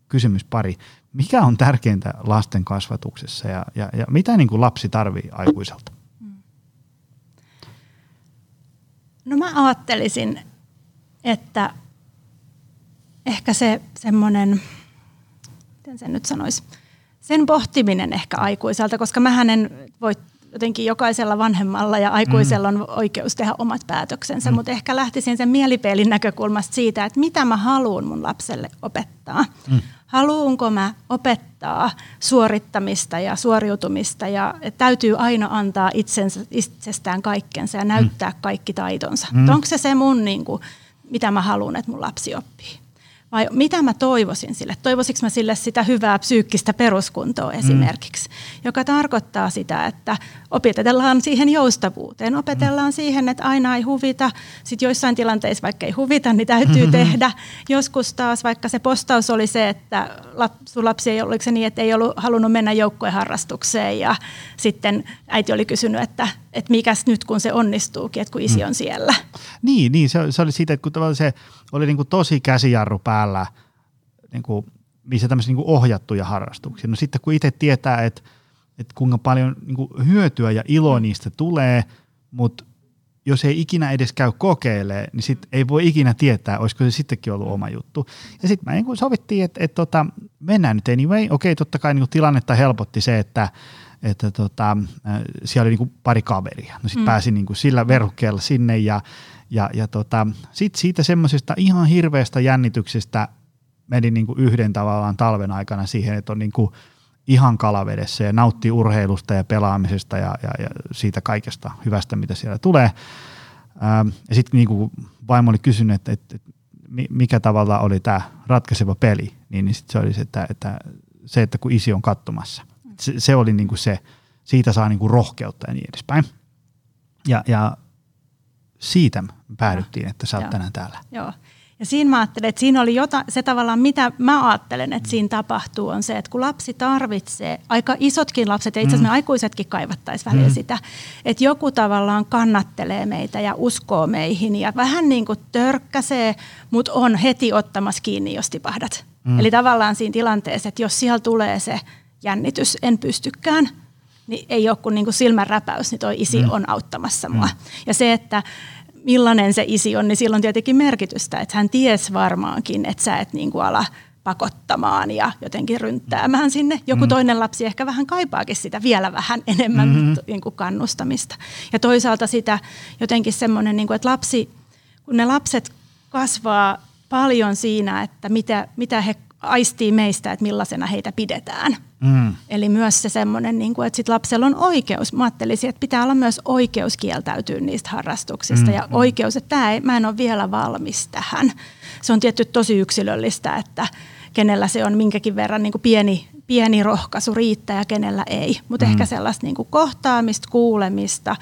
kysymys pari. Mikä on tärkeintä lasten kasvatuksessa ja, ja, ja mitä niin kuin lapsi tarvii aikuiselta? No mä ajattelisin, että ehkä se semmoinen, miten sen nyt sanoisi, sen pohtiminen ehkä aikuiselta, koska mä en voi jotenkin jokaisella vanhemmalla ja aikuisella on oikeus tehdä omat päätöksensä, mm. mutta ehkä lähtisin sen mielipeilin näkökulmasta siitä, että mitä mä haluan mun lapselle opettaa. Mm. Haluanko mä opettaa suorittamista ja suoriutumista ja täytyy aina antaa itsensä, itsestään kaikkensa ja näyttää mm. kaikki taitonsa. Mm. Onko se se mun, niin kuin, mitä mä haluan, että mun lapsi oppii? Vai mitä mä toivoisin sille? Toivoisinko mä sille sitä hyvää psyykkistä peruskuntoa mm. esimerkiksi, mm. joka tarkoittaa sitä, että opetellaan siihen joustavuuteen, opetellaan mm. siihen, että aina ei huvita, sitten joissain tilanteissa vaikka ei huvita, niin täytyy mm-hmm. tehdä. Joskus taas vaikka se postaus oli se, että sun lapsi ei ollut se niin, että ei ollut halunnut mennä harrastukseen ja sitten äiti oli kysynyt, että, että mikäs nyt kun se onnistuukin, että kun isi mm. on siellä. Niin, niin se, se oli siitä, että kun se oli niin kuin tosi käsijarru päällä, niin kuin, missä tämmöisiä niin kuin ohjattuja harrastuksia. No sitten kun itse tietää, että, että kuinka paljon niin kuin hyötyä ja iloa niistä tulee, mutta jos ei ikinä edes käy kokeilemaan, niin sit ei voi ikinä tietää, olisiko se sittenkin ollut oma juttu. Ja sitten me niin sovittiin, että, että tota, mennään nyt anyway. Okei, totta kai niin tilannetta helpotti se, että, että tota, äh, siellä oli niin pari kaveria. No sitten mm. pääsin niin sillä verukkeella sinne ja, ja, ja tota, sitten siitä semmoisesta ihan hirveästä jännityksestä menin niin yhden tavallaan talven aikana siihen, että on niin kuin ihan kalavedessä ja nauttii urheilusta ja pelaamisesta ja, ja, ja siitä kaikesta hyvästä, mitä siellä tulee. Ähm, ja sitten niin vaimo oli kysynyt, että, että, että mikä tavalla oli tämä ratkaiseva peli, niin, niin sit se oli se, että, että se, että kun isi on katsomassa. Se, se oli niin kuin se, siitä saa niin kuin rohkeutta ja niin edespäin. Ja, ja siitä päädyttiin, että sä oot tänään täällä. Joo. Ja siinä mä ajattelen, että siinä oli jotain, se tavallaan mitä mä ajattelen, että siinä tapahtuu on se, että kun lapsi tarvitsee, aika isotkin lapset ja itse asiassa mm. me aikuisetkin kaivattaisiin välillä mm. sitä, että joku tavallaan kannattelee meitä ja uskoo meihin ja vähän niin kuin törkkäsee, mutta on heti ottamassa kiinni, jos tipahdat. Mm. Eli tavallaan siinä tilanteessa, että jos siellä tulee se jännitys, en pystykään, niin ei ole kuin, niin kuin silmänräpäys, niin toi isi mm. on auttamassa mua. Mm. Ja se, että millainen se isi on, niin silloin tietenkin merkitystä, että hän ties varmaankin, että sä et niin kuin ala pakottamaan ja jotenkin rynttäämään sinne. Joku mm. toinen lapsi ehkä vähän kaipaakin sitä vielä vähän enemmän mm-hmm. niin kuin kannustamista. Ja toisaalta sitä jotenkin semmoinen, niin kuin, että lapsi, kun ne lapset kasvaa paljon siinä, että mitä, mitä he aistii meistä, että millaisena heitä pidetään. Mm. Eli myös se semmoinen, niin kuin, että sit lapsella on oikeus. Mä ajattelisin, että pitää olla myös oikeus kieltäytyä niistä harrastuksista mm. ja mm. oikeus, että tämä ei, mä en ole vielä valmis tähän. Se on tietty tosi yksilöllistä, että kenellä se on minkäkin verran niin kuin pieni, pieni rohkaisu riittää ja kenellä ei. Mutta mm. ehkä sellaista niin kuin kohtaamista, kuulemista,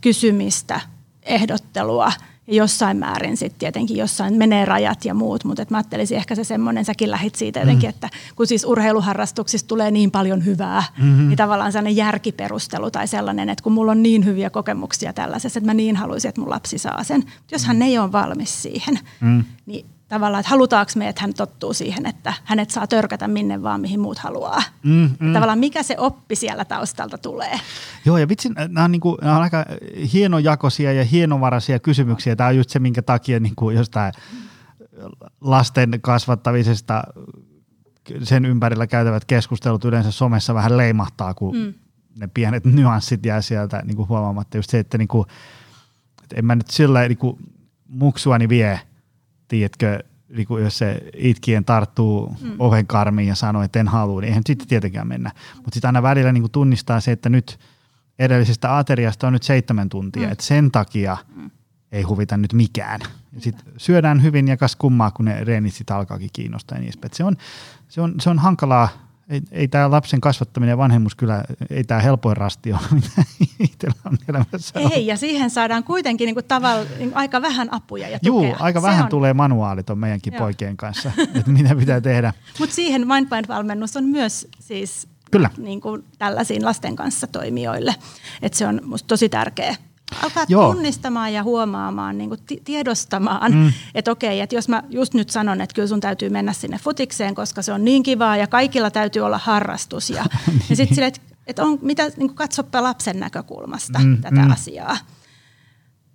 kysymistä, ehdottelua – jossain määrin sitten tietenkin jossain menee rajat ja muut, mutta mä ajattelisin ehkä se semmoinen, säkin lähit siitä jotenkin, mm. että kun siis urheiluharrastuksista tulee niin paljon hyvää, mm-hmm. niin tavallaan sellainen järkiperustelu tai sellainen, että kun mulla on niin hyviä kokemuksia tällaisessa, että mä niin haluaisin, että mun lapsi saa sen. Jos hän ei ole valmis siihen, mm. niin tavallaan, että halutaanko me, että hän tottuu siihen, että hänet saa törkätä minne vaan, mihin muut haluaa. Mm, mm. Tavallaan mikä se oppi siellä taustalta tulee. Joo, ja vitsi, nämä on, niin kuin, nämä on aika hienojakoisia ja hienovaraisia kysymyksiä. Tämä on just se, minkä takia niin kuin jostain lasten kasvattamisesta sen ympärillä käytävät keskustelut yleensä somessa vähän leimahtaa, kun mm. ne pienet nyanssit jää sieltä niin kuin huomaamatta. Just se, että, niin kuin, että en mä nyt sillä niin kuin muksuani vie – tiedätkö, niin kuin jos se itkien tarttuu mm. oven karmiin ja sanoo, että en halua, niin eihän sitten tietenkään mennä. Mutta sitten aina välillä niin kuin tunnistaa se, että nyt edellisestä ateriasta on nyt seitsemän tuntia, mm. että sen takia mm. ei huvita nyt mikään. Sitten syödään hyvin ja kas kummaa, kun ne reenit sitten alkaakin kiinnostaa ja niin Se on, se on, se on hankalaa ei, ei tämä lapsen kasvattaminen ja vanhemmus kyllä, ei tämä helpoin rasti ole, mitä itsellä on elämässä Ei, ja siihen saadaan kuitenkin niin kuin tavalla, niin kuin aika vähän apuja ja tukea. Joo, aika Se vähän on... tulee manuaalit on meidänkin Joo. poikien kanssa, että mitä pitää tehdä. Mutta siihen Mindbind-valmennus on myös siis Kyllä. Niin kuin tällaisiin lasten kanssa toimijoille. että se on musta tosi tärkeä alkaa Joo. tunnistamaan ja huomaamaan, niin kuin tiedostamaan, mm. että okei, että jos mä just nyt sanon, että kyllä sun täytyy mennä sinne futikseen, koska se on niin kivaa ja kaikilla täytyy olla harrastus. Ja, niin. ja sitten että että on, mitä, niin kuin katsoppa lapsen näkökulmasta mm, tätä mm. asiaa.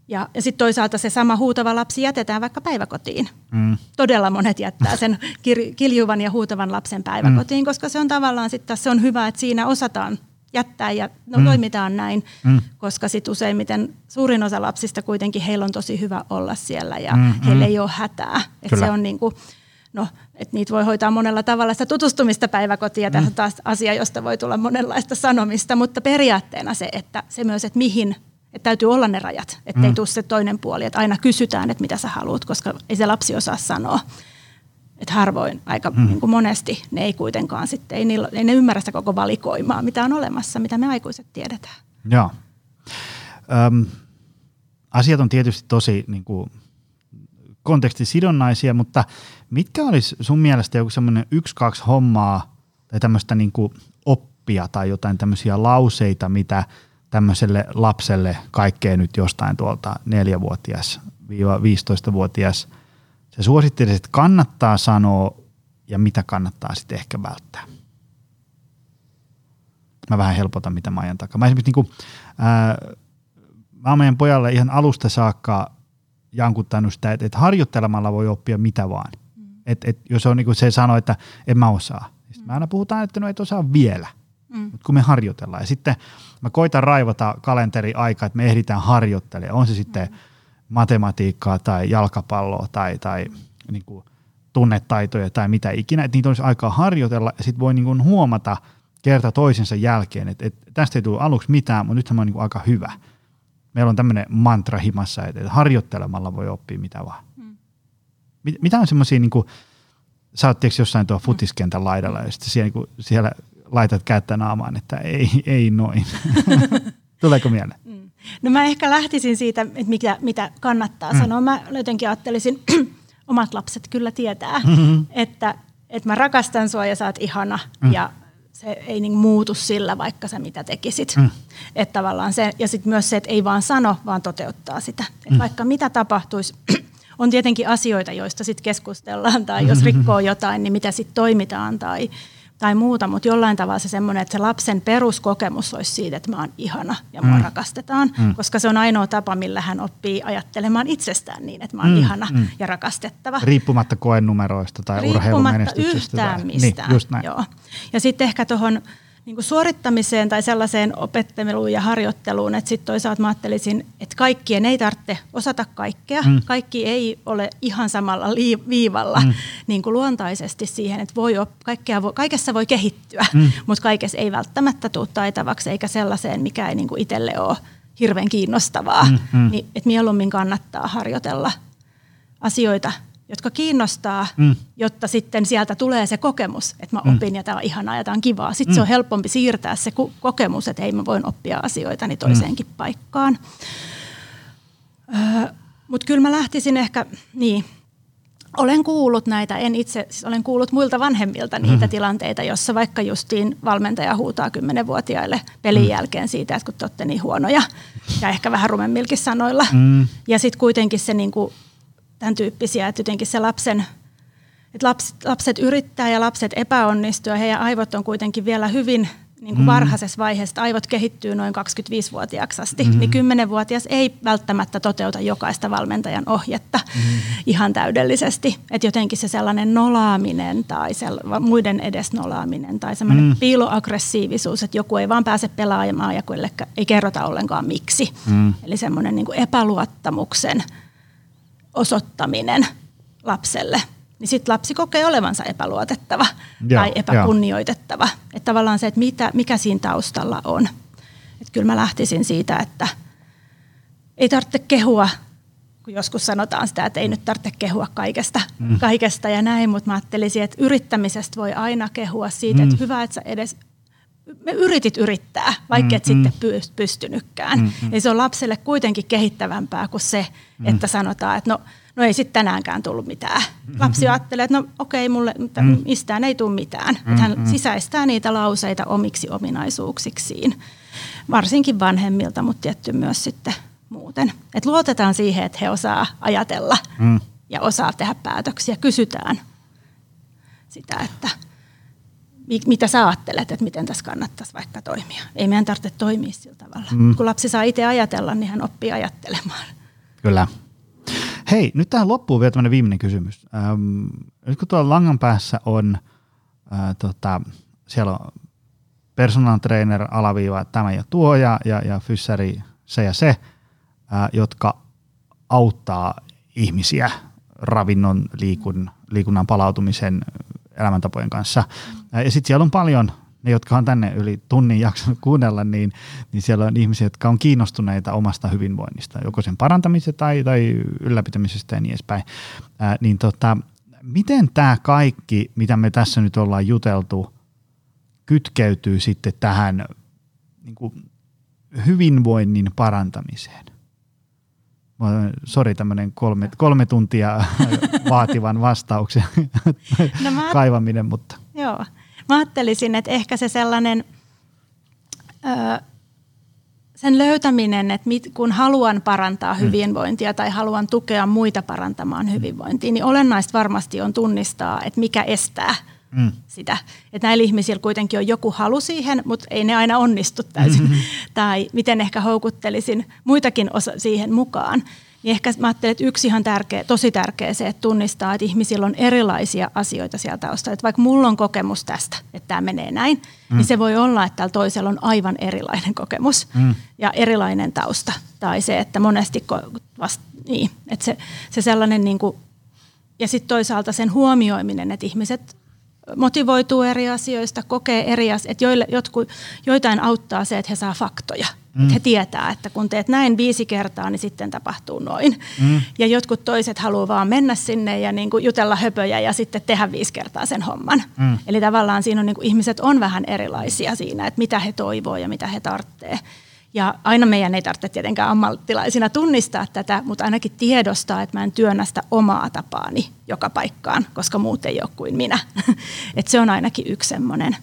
Ja, ja sitten toisaalta se sama huutava lapsi jätetään vaikka päiväkotiin. Mm. Todella monet jättää sen kir- kiljuvan ja huutavan lapsen päiväkotiin, mm. koska se on tavallaan sitten se on hyvä, että siinä osataan jättää ja no, mm. toimitaan näin, mm. koska sit useimmiten suurin osa lapsista kuitenkin heillä on tosi hyvä olla siellä ja mm. heillä mm. ei ole hätää. Et se on niinku, no, et niitä voi hoitaa monella tavalla sitä tutustumista päiväkotiin ja mm. taas asia, josta voi tulla monenlaista sanomista, mutta periaatteena se, että se myös, että mihin että täytyy olla ne rajat, ettei mm. tule se toinen puoli, että aina kysytään, että mitä sä haluat, koska ei se lapsi osaa sanoa että harvoin, aika mm. niin kuin monesti ne ei kuitenkaan sitten, ei, niillä, ei ne ymmärrä sitä koko valikoimaa, mitä on olemassa, mitä me aikuiset tiedetään. Joo. Öm, asiat on tietysti tosi niin kuin, kontekstisidonnaisia, mutta mitkä olisi sun mielestä joku semmoinen yksi, kaksi hommaa tai tämmöistä niin kuin oppia tai jotain tämmöisiä lauseita, mitä tämmöiselle lapselle kaikkea nyt jostain tuolta neljävuotias 15-vuotias se suositteli, että kannattaa sanoa ja mitä kannattaa sitten ehkä välttää. Mä vähän helpotan, mitä mä ajan takaa. Mä esimerkiksi niin kuin, ää, mä oon meidän pojalle ihan alusta saakka jankuttanut sitä, että, että harjoittelemalla voi oppia mitä vaan. Mm. Et, et, jos on niin kuin se sanoo, että en mä osaa. Sitten mm. mä aina puhutaan, että no et osaa vielä, mm. mutta kun me harjoitellaan. Ja sitten mä koitan raivata kalenteri aika, että me ehditään harjoittelemaan. On se sitten mm. Matematiikkaa tai jalkapalloa tai, tai niin kuin tunnetaitoja tai mitä ikinä, että niitä olisi aikaa harjoitella ja sitten voi niin kuin huomata kerta toisensa jälkeen, että, että tästä ei tule aluksi mitään, mutta nythän mä oon niin kuin aika hyvä – meillä on tämmöinen mantra himassa, että harjoittelemalla voi oppia mitä vaan. Hmm. Mit, mitä on semmoisia, niin kuin, sä oot jossain tuo futiskentän laidalla ja sitten siellä, niin kuin, siellä laitat kättä naamaan, että ei, ei noin. Tuleeko mieleen? No mä ehkä lähtisin siitä, että mitä, mitä kannattaa mm. sanoa. Mä jotenkin ajattelisin, omat lapset kyllä tietää, mm-hmm. että, että mä rakastan sua ja sä oot ihana mm. ja se ei niin muutu sillä, vaikka sä mitä tekisit. Mm. Että tavallaan se, ja sitten myös se, että ei vaan sano, vaan toteuttaa sitä. Et mm. Vaikka mitä tapahtuisi, on tietenkin asioita, joista sitten keskustellaan, tai jos rikkoo jotain, niin mitä sitten toimitaan, tai tai muuta, mutta jollain tavalla se semmoinen, että se lapsen peruskokemus olisi siitä, että mä oon ihana ja mua mm. rakastetaan, mm. koska se on ainoa tapa, millä hän oppii ajattelemaan itsestään niin, että mä oon mm. ihana mm. ja rakastettava. Riippumatta koenumeroista tai urheilumenestyksestä. Riippumatta yhtään tai, mistään. Niin, just näin. Joo. Ja sitten ehkä tuohon niin kuin suorittamiseen tai sellaiseen opetteluun ja harjoitteluun, että sitten toisaalta mä ajattelisin, että kaikkien ei tarvitse osata kaikkea. Mm. Kaikki ei ole ihan samalla viivalla mm. niin kuin luontaisesti siihen, että voi op- kaikkea voi, kaikessa voi kehittyä, mm. mutta kaikessa ei välttämättä tule taitavaksi eikä sellaiseen, mikä ei niin kuin itselle ole hirveän kiinnostavaa. Mm. Mm. Niin, että mieluummin kannattaa harjoitella asioita – jotka kiinnostaa, mm. jotta sitten sieltä tulee se kokemus, että mä mm. opin mm. ja tämä on ihanaa ja tämä on kivaa. Sitten mm. se on helpompi siirtää se kokemus, että hei mä voin oppia asioita niin toiseenkin mm. paikkaan. Öö, Mutta kyllä mä lähtisin ehkä, niin, olen kuullut näitä, en itse, siis olen kuullut muilta vanhemmilta niitä mm. tilanteita, jossa vaikka justiin valmentaja huutaa kymmenenvuotiaille pelin mm. jälkeen siitä, että kun te olette niin huonoja ja ehkä vähän rumemmilkin sanoilla. Mm. Ja sitten kuitenkin se niin kuin tämän tyyppisiä, että jotenkin se lapsen, että lapset, lapset yrittää ja lapset epäonnistuu ja heidän aivot on kuitenkin vielä hyvin niin kuin mm. varhaisessa vaiheessa, aivot kehittyy noin 25-vuotiaaksi asti, mm. niin 10-vuotias ei välttämättä toteuta jokaista valmentajan ohjetta mm. ihan täydellisesti. Että jotenkin se sellainen nolaaminen tai sel- muiden edes nolaaminen tai semmoinen mm. piiloaggressiivisuus, että joku ei vaan pääse pelaamaan ja ei kerrota ollenkaan miksi. Mm. Eli semmoinen niin kuin epäluottamuksen osoittaminen lapselle, niin sitten lapsi kokee olevansa epäluotettava ja, tai epäkunnioitettava. Että tavallaan se, että mitä, mikä siinä taustalla on. Että kyllä mä lähtisin siitä, että ei tarvitse kehua, kun joskus sanotaan sitä, että ei nyt tarvitse kehua kaikesta, mm. kaikesta ja näin, mutta mä ajattelisin, että yrittämisestä voi aina kehua siitä, mm. että hyvä, että sä edes me yritit yrittää, vaikka et mm, sitten mm. pystynytkään. Mm, mm. Eli se on lapselle kuitenkin kehittävämpää kuin se, mm. että sanotaan, että no, no ei sitten tänäänkään tullut mitään. Mm. Lapsi ajattelee, että no okei, okay, mulle mm. mistään ei tule mitään. Mm, että hän mm. sisäistää niitä lauseita omiksi ominaisuuksiksiin. Varsinkin vanhemmilta, mutta tietty myös sitten muuten. Et luotetaan siihen, että he osaa ajatella mm. ja osaa tehdä päätöksiä. Kysytään sitä, että – mitä sä ajattelet, että miten tässä kannattaisi vaikka toimia. Ei meidän tarvitse toimia sillä tavalla. Mm. Kun lapsi saa itse ajatella, niin hän oppii ajattelemaan. Kyllä. Hei, nyt tähän loppuu vielä tämmöinen viimeinen kysymys. Ähm, nyt kun tuolla langan päässä on, äh, tota, siellä on personal trainer alaviiva tämä ja tuo ja, ja, ja fyssäri se ja se, äh, jotka auttaa ihmisiä ravinnon, liikun, liikunnan palautumisen elämäntapojen kanssa. Ja sitten siellä on paljon, ne jotka on tänne yli tunnin jaksanut kuunnella, niin, niin siellä on ihmisiä, jotka on kiinnostuneita omasta hyvinvoinnista, joko sen parantamisesta tai, tai ylläpitämisestä ja niin edespäin. Ää, niin tota, miten tämä kaikki, mitä me tässä nyt ollaan juteltu, kytkeytyy sitten tähän niin kuin hyvinvoinnin parantamiseen? Sori, tämmöinen kolme, kolme tuntia vaativan vastauksen no mä, kaivaminen, mutta. Joo. Mä ajattelisin, että ehkä se sellainen, ö, sen löytäminen, että mit, kun haluan parantaa mm. hyvinvointia tai haluan tukea muita parantamaan hyvinvointia, niin olennaista varmasti on tunnistaa, että mikä estää mm. sitä. Että näillä ihmisillä kuitenkin on joku halu siihen, mutta ei ne aina onnistu täysin. Mm-hmm. tai miten ehkä houkuttelisin muitakin osa siihen mukaan. Niin ehkä mä ajattelen, että yksi ihan tärkeä, tosi tärkeä se, että tunnistaa, että ihmisillä on erilaisia asioita sieltä taustalla. Että vaikka mulla on kokemus tästä, että tämä menee näin, mm. niin se voi olla, että tällä toisella on aivan erilainen kokemus mm. ja erilainen tausta. Tai se, että monesti vasta, niin, että se, se sellainen niin kuin, ja sitten toisaalta sen huomioiminen, että ihmiset motivoituu eri asioista, kokee eri asioista, että joille, jotkut, joitain auttaa se, että he saa faktoja. Mm. Että he tietää, että kun teet näin viisi kertaa, niin sitten tapahtuu noin. Mm. Ja jotkut toiset haluaa vaan mennä sinne ja niin kuin jutella höpöjä ja sitten tehdä viisi kertaa sen homman. Mm. Eli tavallaan siinä on niin kuin, ihmiset on vähän erilaisia siinä, että mitä he toivoo ja mitä he tarvitsee. Ja aina meidän ei tarvitse tietenkään ammattilaisina tunnistaa tätä, mutta ainakin tiedostaa, että mä en työnnä sitä omaa tapaani joka paikkaan, koska muut ei ole kuin minä. Et se on ainakin yksi semmoinen,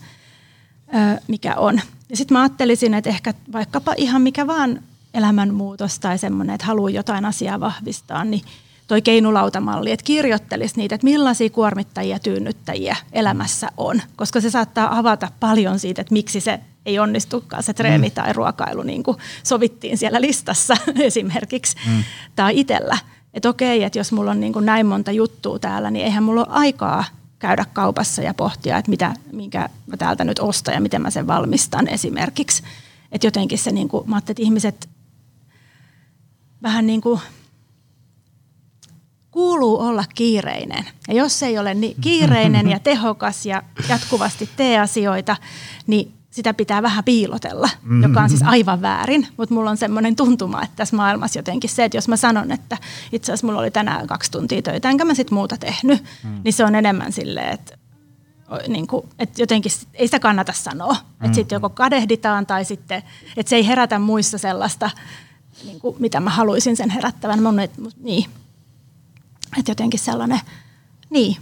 mikä on. Ja sitten mä ajattelisin, että ehkä vaikkapa ihan mikä vaan elämänmuutos tai semmoinen, että haluaa jotain asiaa vahvistaa, niin toi keinulautamalli, että kirjoittelisi niitä, että millaisia kuormittajia, tyynnyttäjiä elämässä on, koska se saattaa avata paljon siitä, että miksi se ei onnistukaan se treeni mm. tai ruokailu, niin kuin sovittiin siellä listassa esimerkiksi, mm. tai itsellä. Että okei, että jos mulla on niin kuin näin monta juttua täällä, niin eihän mulla ole aikaa käydä kaupassa ja pohtia, että mitä, minkä mä täältä nyt ostan ja miten mä sen valmistan esimerkiksi. Että jotenkin se, niin kuin, mä että ihmiset vähän niin kuin kuuluu olla kiireinen. Ja jos ei ole niin kiireinen ja tehokas ja jatkuvasti tee asioita, niin sitä pitää vähän piilotella, mm-hmm. joka on siis aivan väärin. Mutta mulla on semmoinen tuntuma, että tässä maailmassa jotenkin se, että jos mä sanon, että itse asiassa mulla oli tänään kaksi tuntia töitä, enkä mä sitten muuta tehnyt, mm. niin se on enemmän silleen, että niin kuin, että jotenkin ei sitä kannata sanoa. Mm-hmm. Että sitten joko kadehditaan tai sitten, että se ei herätä muissa sellaista, niin kuin, mitä mä haluaisin sen herättävän. Mun, et, niin. Että jotenkin sellainen, niin,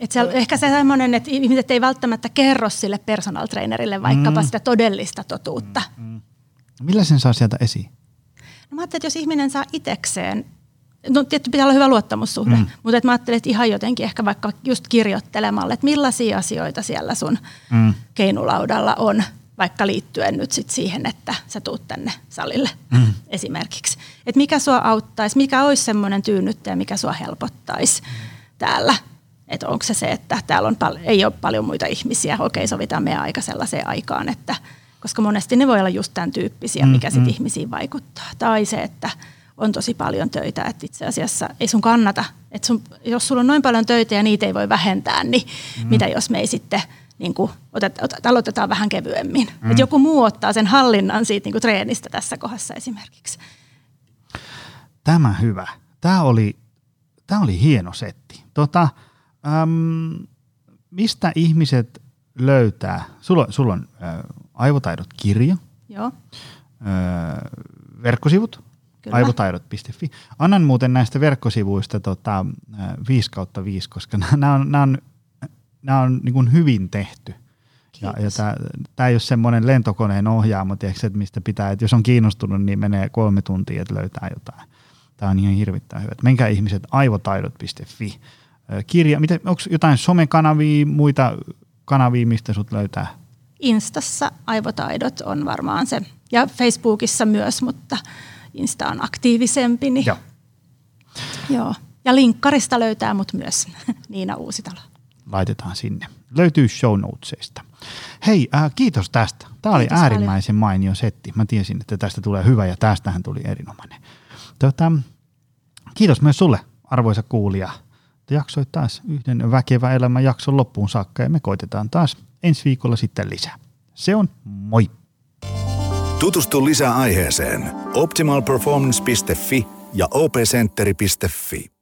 et se, ehkä se semmoinen, että ihmiset ei välttämättä kerro sille personal trainerille vaikkapa mm. sitä todellista totuutta. Mm. mm. Millä sen saa sieltä esiin? No mä ajattelin, että jos ihminen saa itekseen, no tietysti pitää olla hyvä luottamussuhde, mm. mutta että mä ajattelin, että ihan jotenkin ehkä vaikka just kirjoittelemalla, että millaisia asioita siellä sun mm. keinulaudalla on, vaikka liittyen nyt sit siihen, että sä tuut tänne salille mm. esimerkiksi. Että mikä sua auttaisi, mikä olisi semmoinen tyynnyttäjä, mikä sua helpottaisi mm. täällä että onko se se, että täällä on pal- ei ole paljon muita ihmisiä, okei sovitaan meidän aika sellaiseen aikaan, että koska monesti ne voi olla just tämän tyyppisiä, mm, mikä mm, sitten ihmisiin vaikuttaa. Tai se, että on tosi paljon töitä, että itse asiassa ei sun kannata, että sun, jos sulla on noin paljon töitä ja niitä ei voi vähentää, niin mm. mitä jos me ei sitten niin kuin, otet, otet, aloitetaan vähän kevyemmin. Mm. Että joku muu ottaa sen hallinnan siitä niin kuin treenistä tässä kohdassa esimerkiksi. Tämä hyvä. Tämä oli, tämä oli hieno setti. Tota, äm, mistä ihmiset löytää, sulla, sulla on äh, Aivotaidot kirja, Joo. Äh, verkkosivut, Kyllä. aivotaidot.fi. Annan muuten näistä verkkosivuista tota, 5 kautta 5, koska nämä on, nämä on, nämä on niin kuin hyvin tehty. Ja, ja tämä, tämä ei ole semmoinen lentokoneen ohjaamo, tiedätkö, että mistä pitää, että jos on kiinnostunut, niin menee kolme tuntia, että löytää jotain. Tämä on ihan hirvittävän hyvä. Menkää ihmiset aivotaidot.fi kirja. Miten, onko jotain somekanavia, muita kanavia, mistä sut löytää? Instassa aivotaidot on varmaan se. Ja Facebookissa myös, mutta Insta on aktiivisempi. Niin... Joo. Joo. Ja linkkarista löytää mut myös Niina Uusitalo. Laitetaan sinne. Löytyy show notesista. Hei, äh, kiitos tästä. Tämä oli kiitos äärimmäisen paljon. mainio setti. Mä tiesin, että tästä tulee hyvä ja tästähän tuli erinomainen. Tota, kiitos myös sulle, arvoisa kuulija jaksoit taas yhden väkevä elämän jakson loppuun saakka ja me koitetaan taas ensi viikolla sitten lisää. Se on moi! Tutustu lisää aiheeseen optimalperformance.fi ja opcenteri.fi.